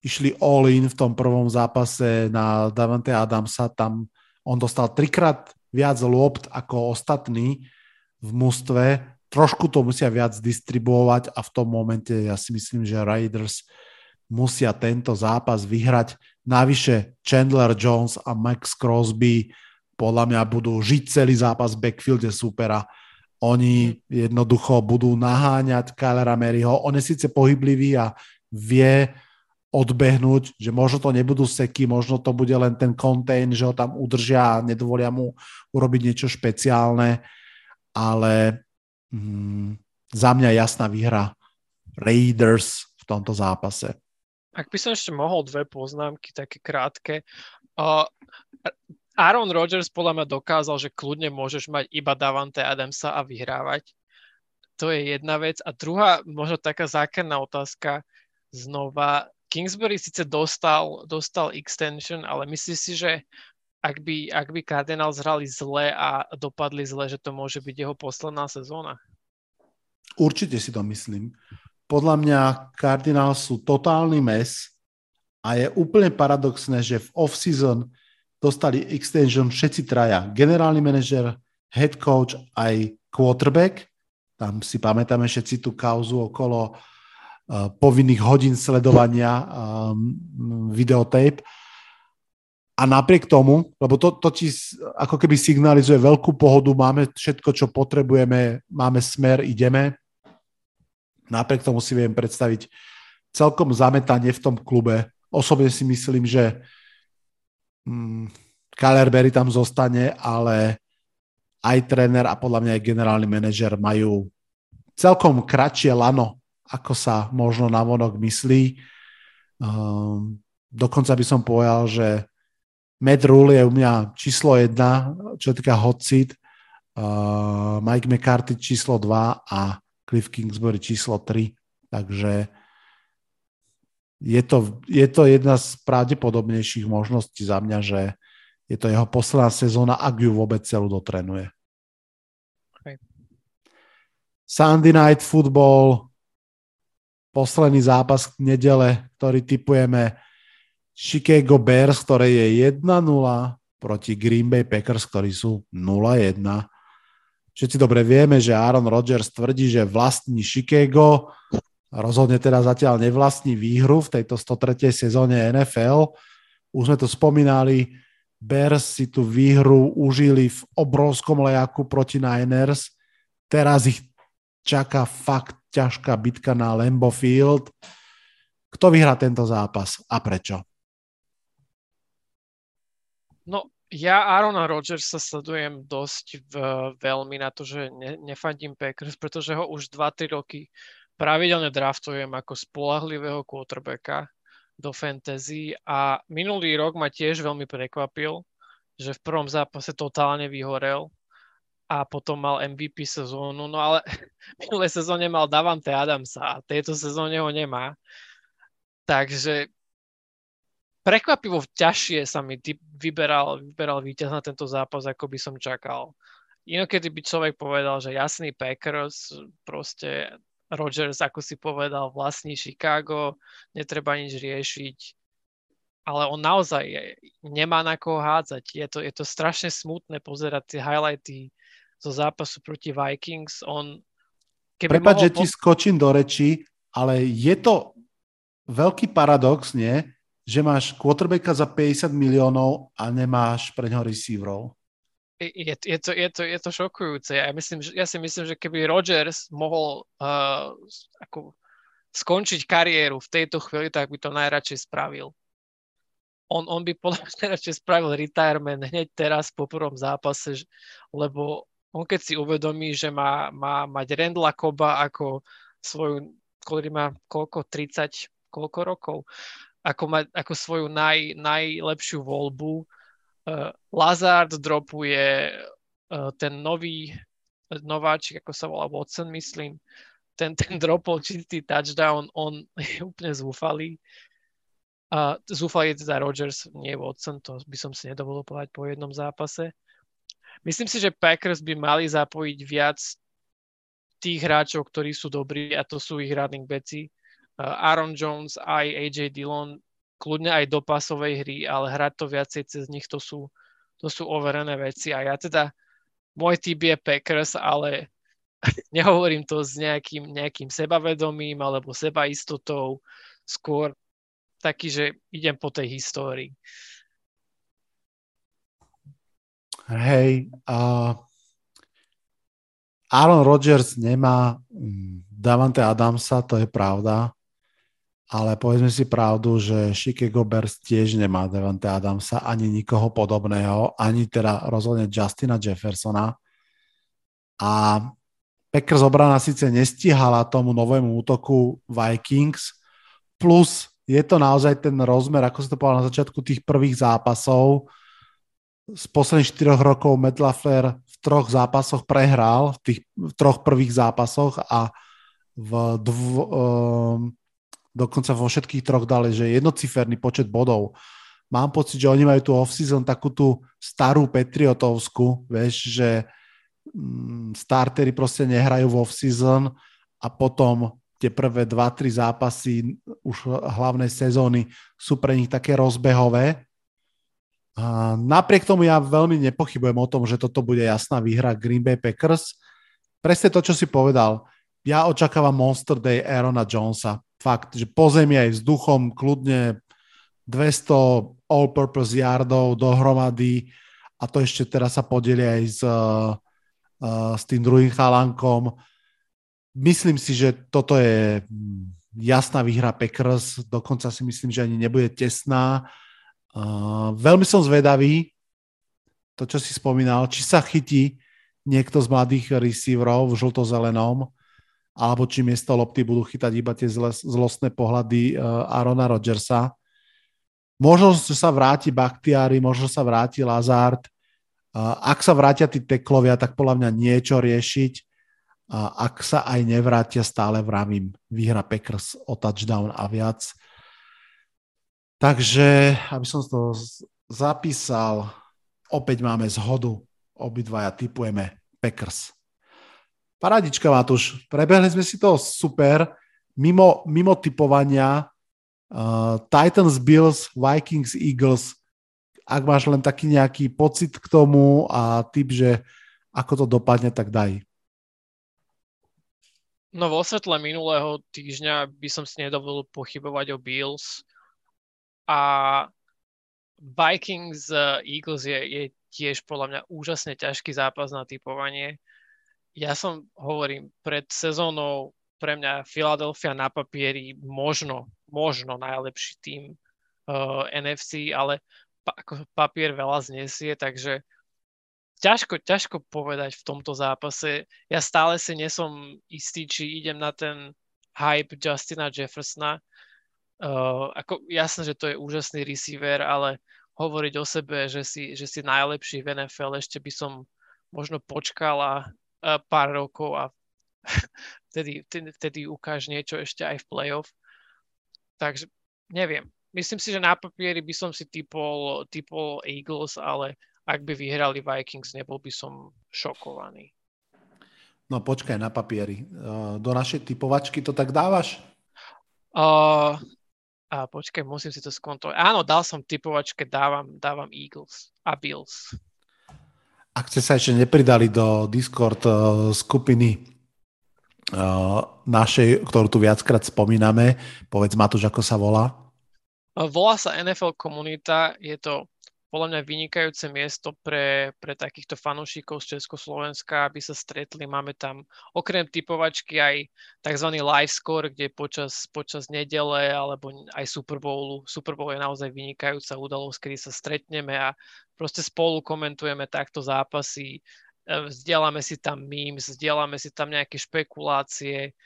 išli all in v tom prvom zápase na Davante Adamsa. Tam on dostal trikrát viac lopt ako ostatní v mústve. Trošku to musia viac distribuovať a v tom momente ja si myslím, že Raiders musia tento zápas vyhrať. Navyše Chandler Jones a Max Crosby podľa mňa budú žiť celý zápas v backfielde supera. Oni jednoducho budú naháňať Kylera Maryho. On je síce pohyblivý a vie odbehnúť, že možno to nebudú seky, možno to bude len ten contain, že ho tam udržia a nedovolia mu urobiť niečo špeciálne, ale mm, za mňa jasná výhra Raiders v tomto zápase. Ak by som ešte mohol dve poznámky, také krátke. Uh, Aaron Rodgers podľa mňa dokázal, že kľudne môžeš mať iba Davante Adamsa a vyhrávať. To je jedna vec. A druhá, možno taká zákerná otázka, znova, Kingsbury síce dostal, dostal extension, ale myslíš si, že ak by, ak by Cardinals hrali zle a dopadli zle, že to môže byť jeho posledná sezóna? Určite si to myslím. Podľa mňa Cardinals sú totálny mes a je úplne paradoxné, že v off-season dostali extension všetci traja. Generálny manažer, head coach aj quarterback. Tam si pamätáme všetci tú kauzu okolo Eh, povinných hodín sledovania um, videotape. A napriek tomu, lebo to, to ti ako keby signalizuje veľkú pohodu, máme všetko, čo potrebujeme, máme smer, ideme. Napriek tomu si viem predstaviť celkom zametanie v tom klube. Osobne si myslím, že um, Kyler Berry tam zostane, ale aj tréner a podľa mňa aj generálny manažer majú celkom kratšie lano ako sa možno navonok myslí. Um, dokonca by som povedal, že Matt Rule je u mňa číslo jedna, čo týka hot seat, uh, Mike McCarthy číslo 2 a Cliff Kingsbury číslo 3. Takže je to, je to jedna z pravdepodobnejších možností za mňa, že je to jeho posledná sezóna, ak ju vôbec celú dotrenuje. Okay. Sunday Night Football, posledný zápas k nedele, ktorý typujeme Chicago Bears, ktoré je 1-0 proti Green Bay Packers, ktorí sú 0-1. Všetci dobre vieme, že Aaron Rodgers tvrdí, že vlastní Chicago, rozhodne teda zatiaľ nevlastní výhru v tejto 103. sezóne NFL. Už sme to spomínali, Bears si tú výhru užili v obrovskom lejaku proti Niners. Teraz ich čaká fakt ťažká bitka na Lambo Field. Kto vyhrá tento zápas a prečo? No, ja Arona Rodgers sa sledujem dosť v, veľmi na to, že ne, nefandím Packers, pretože ho už 2-3 roky pravidelne draftujem ako spolahlivého quarterbacka do fantasy a minulý rok ma tiež veľmi prekvapil, že v prvom zápase totálne vyhorel a potom mal MVP sezónu, no ale [laughs] minulé sezóne mal Davante Adamsa a tejto sezóne ho nemá. Takže prekvapivo ťažšie sa mi typ vyberal, vyberal víťaz na tento zápas, ako by som čakal. Inokedy by človek povedal, že jasný Packers, proste Rodgers, ako si povedal, vlastní Chicago, netreba nič riešiť, ale on naozaj nemá na koho hádzať. Je to, je to strašne smutné pozerať tie highlighty zo zápasu proti Vikings. On, keby Prepač, mohol... že ti skočím do reči, ale je to veľký paradox, nie? že máš quarterbacka za 50 miliónov a nemáš pre ňo receiverov. Je, je, to, je, to, je to šokujúce. Ja, myslím, ja si myslím, že keby Rodgers mohol uh, ako skončiť kariéru v tejto chvíli, tak by to najradšej spravil. On, on by podľa mňa najradšej spravil retirement hneď teraz po prvom zápase, lebo on keď si uvedomí, že má, má mať Rendla Koba ako svoju, ktorý má koľko, 30, koľko rokov, ako, ma, ako svoju naj, najlepšiu voľbu, Lazard dropuje uh, ten nový nováčik, ako sa volá Watson, myslím, ten, ten [laughs] dropol čistý touchdown, on je úplne zúfalý. A zúfalý je teda Rodgers, nie Watson, to by som si nedovolil povedať po jednom zápase. Myslím si, že Packers by mali zapojiť viac tých hráčov, ktorí sú dobrí a to sú ich running backi. Aaron Jones aj AJ Dillon kľudne aj do pasovej hry, ale hrať to viacej cez nich, to sú, to sú overené veci. A ja teda, môj typ je Packers, ale [laughs] nehovorím to s nejakým, nejakým sebavedomím alebo sebaistotou, skôr taký, že idem po tej histórii. Hej, uh, Aaron Rodgers nemá mm, Davante Adamsa, to je pravda, ale povedzme si pravdu, že Chicago Bears tiež nemá Devante Adamsa, ani nikoho podobného, ani teda rozhodne Justina Jeffersona. A Packers obrana síce nestihala tomu novému útoku Vikings, plus je to naozaj ten rozmer, ako sa to povedal na začiatku tých prvých zápasov. Z posledných 4 rokov Matt v troch zápasoch prehral, v tých v troch prvých zápasoch a v dv, um, dokonca vo všetkých troch dali, že jednociferný počet bodov. Mám pocit, že oni majú tu off-season takú tú starú Patriotovsku, vieš, že mm, startery proste nehrajú v off-season a potom tie prvé 2-3 zápasy už hlavnej sezóny sú pre nich také rozbehové. A napriek tomu ja veľmi nepochybujem o tom, že toto bude jasná výhra Green Bay Packers. Presne to, čo si povedal. Ja očakávam Monster Day Aarona Jonesa fakt, že po zemi aj vzduchom kľudne 200 all-purpose yardov dohromady a to ešte teraz sa podeli aj s, uh, s tým druhým chalankom. Myslím si, že toto je mm, jasná výhra Packers, dokonca si myslím, že ani nebude tesná. Uh, veľmi som zvedavý, to, čo si spomínal, či sa chytí niekto z mladých receiverov v žlto-zelenom, alebo či miesto lopty budú chytať iba tie zlostné pohľady uh, Arona Rodgersa. Možno sa vráti Baktiari, možno sa vráti Lazard. Uh, ak sa vrátia tí teklovia, tak podľa mňa niečo riešiť. Uh, ak sa aj nevrátia, stále vravím, vyhra Packers o touchdown a viac. Takže, aby som to zapísal, opäť máme zhodu. Obidvaja typujeme Packers. Paradička, Matúš. Prebehli sme si to super. Mimo, mimo typovania uh, Titans, Bills, Vikings, Eagles. Ak máš len taký nejaký pocit k tomu a typ, že ako to dopadne, tak daj. No vo svetle minulého týždňa by som si nedovolil pochybovať o Bills a Vikings uh, Eagles je, je tiež podľa mňa úžasne ťažký zápas na typovanie ja som, hovorím, pred sezónou pre mňa Philadelphia na papieri možno, možno najlepší tým uh, NFC, ale pa, ako papier veľa znesie, takže ťažko, ťažko povedať v tomto zápase. Ja stále si nesom istý, či idem na ten hype Justina Jeffersona. Uh, ako, jasné, že to je úžasný receiver, ale hovoriť o sebe, že si, že si najlepší v NFL, ešte by som možno počkal a pár rokov a [laughs] vtedy, vtedy, ukáž niečo ešte aj v playoff. Takže neviem. Myslím si, že na papieri by som si typol, typol Eagles, ale ak by vyhrali Vikings, nebol by som šokovaný. No počkaj, na papieri. Do našej typovačky to tak dávaš? Uh, a počkaj, musím si to skontrolovať. Áno, dal som typovačke, dávam, dávam Eagles a Bills. Ak ste sa ešte nepridali do Discord uh, skupiny uh, našej, ktorú tu viackrát spomíname, povedz Matúš, ako sa volá? Volá sa NFL komunita, je to podľa mňa vynikajúce miesto pre, pre takýchto fanúšikov z Československa, aby sa stretli. Máme tam okrem typovačky aj tzv. live score, kde počas, počas nedele alebo aj Super Bowlu. Super Bowl je naozaj vynikajúca udalosť, kedy sa stretneme a proste spolu komentujeme takto zápasy. E, vzdielame si tam memes, vzdielame si tam nejaké špekulácie,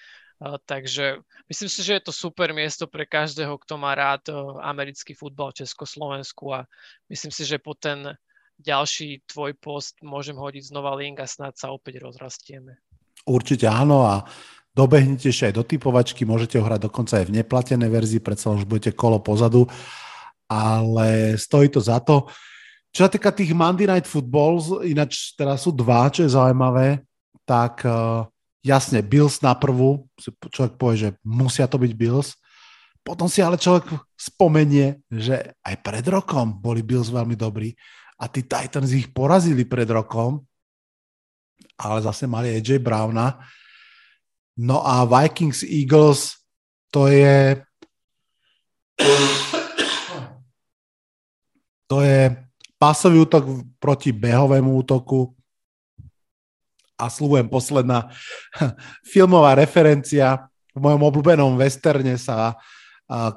Takže myslím si, že je to super miesto pre každého, kto má rád americký futbal v Československu a myslím si, že po ten ďalší tvoj post môžem hodiť znova link a snad sa opäť rozrastieme. Určite áno a dobehnite ešte aj do typovačky, môžete ho hrať dokonca aj v neplatenej verzii, predsa už budete kolo pozadu, ale stojí to za to. Čo sa týka tých Monday Night Footballs, ináč teraz sú dva, čo je zaujímavé, tak uh, jasne, Bills na prvú, človek povie, že musia to byť Bills, potom si ale človek spomenie, že aj pred rokom boli Bills veľmi dobrí a tí Titans ich porazili pred rokom, ale zase mali AJ Browna. No a Vikings Eagles to je to je pasový útok proti behovému útoku a slúbujem posledná [laughs] filmová referencia. V mojom obľúbenom westerne sa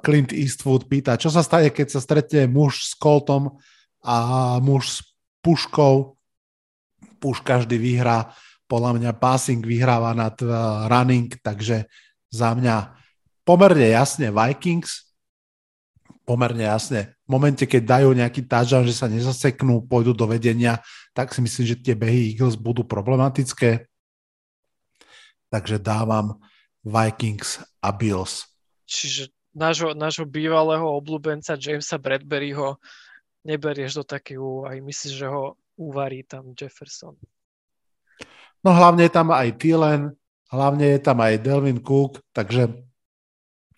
Clint Eastwood pýta, čo sa stane, keď sa stretne muž s koltom a muž s puškou. Puška vždy vyhrá. Podľa mňa passing vyhráva nad running, takže za mňa pomerne jasne Vikings, pomerne jasne. V momente, keď dajú nejaký touchdown, že sa nezaseknú, pôjdu do vedenia, tak si myslím, že tie behy Eagles budú problematické. Takže dávam Vikings a Bills. Čiže nášho, nášho bývalého obľúbenca Jamesa Bradburyho neberieš do takého, aj myslíš, že ho uvarí tam Jefferson. No hlavne je tam aj Thielen, hlavne je tam aj Delvin Cook, takže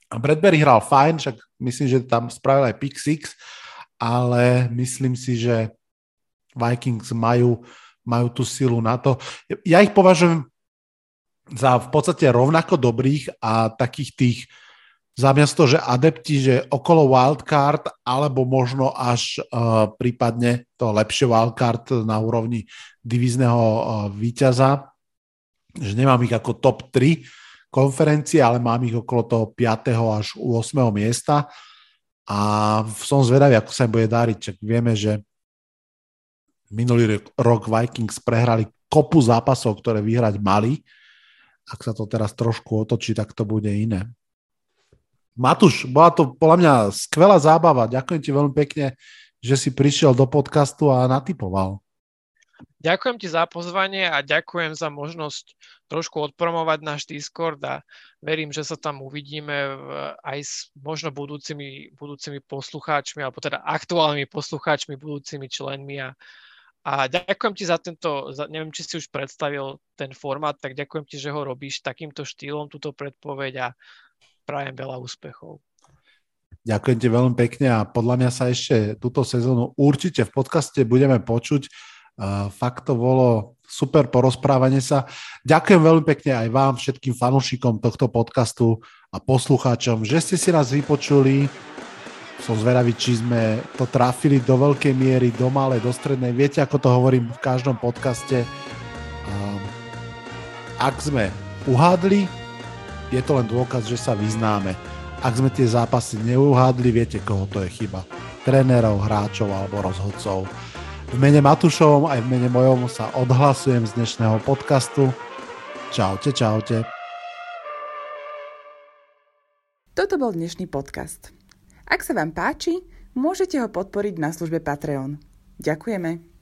Bradbury hral fajn, však myslím, že tam spravil aj pick six, ale myslím si, že Vikings majú, majú tú silu na to. Ja ich považujem za v podstate rovnako dobrých a takých tých za miesto, že adepti, že okolo wildcard, alebo možno až uh, prípadne to lepšie wildcard na úrovni divízneho uh, víťaza, že nemám ich ako top 3, konferencie, ale mám ich okolo toho 5. až 8. miesta a som zvedavý, ako sa im bude dáriť. Čak vieme, že minulý rok Vikings prehrali kopu zápasov, ktoré vyhrať mali. Ak sa to teraz trošku otočí, tak to bude iné. Matúš, bola to podľa mňa skvelá zábava. Ďakujem ti veľmi pekne, že si prišiel do podcastu a natypoval. Ďakujem ti za pozvanie a ďakujem za možnosť trošku odpromovať náš Discord a verím, že sa tam uvidíme aj s možno budúcimi, budúcimi poslucháčmi, alebo teda aktuálnymi poslucháčmi, budúcimi členmi a, a ďakujem ti za tento, za, neviem, či si už predstavil ten formát, tak ďakujem ti, že ho robíš takýmto štýlom, túto predpoveď a prajem veľa úspechov. Ďakujem ti veľmi pekne a podľa mňa sa ešte túto sezónu určite v podcaste budeme počuť Fakt to bolo super porozprávanie sa. Ďakujem veľmi pekne aj vám, všetkým fanúšikom tohto podcastu a poslucháčom, že ste si nás vypočuli. Som zvedavý, či sme to trafili do veľkej miery, do malej, do strednej. Viete, ako to hovorím v každom podcaste. Ak sme uhádli, je to len dôkaz, že sa vyznáme. Ak sme tie zápasy neuhádli, viete, koho to je chyba. Trénerov, hráčov alebo rozhodcov. V mene Matušovom aj v mene mojom sa odhlasujem z dnešného podcastu. Čaute, čaute. Toto bol dnešný podcast. Ak sa vám páči, môžete ho podporiť na službe Patreon. Ďakujeme.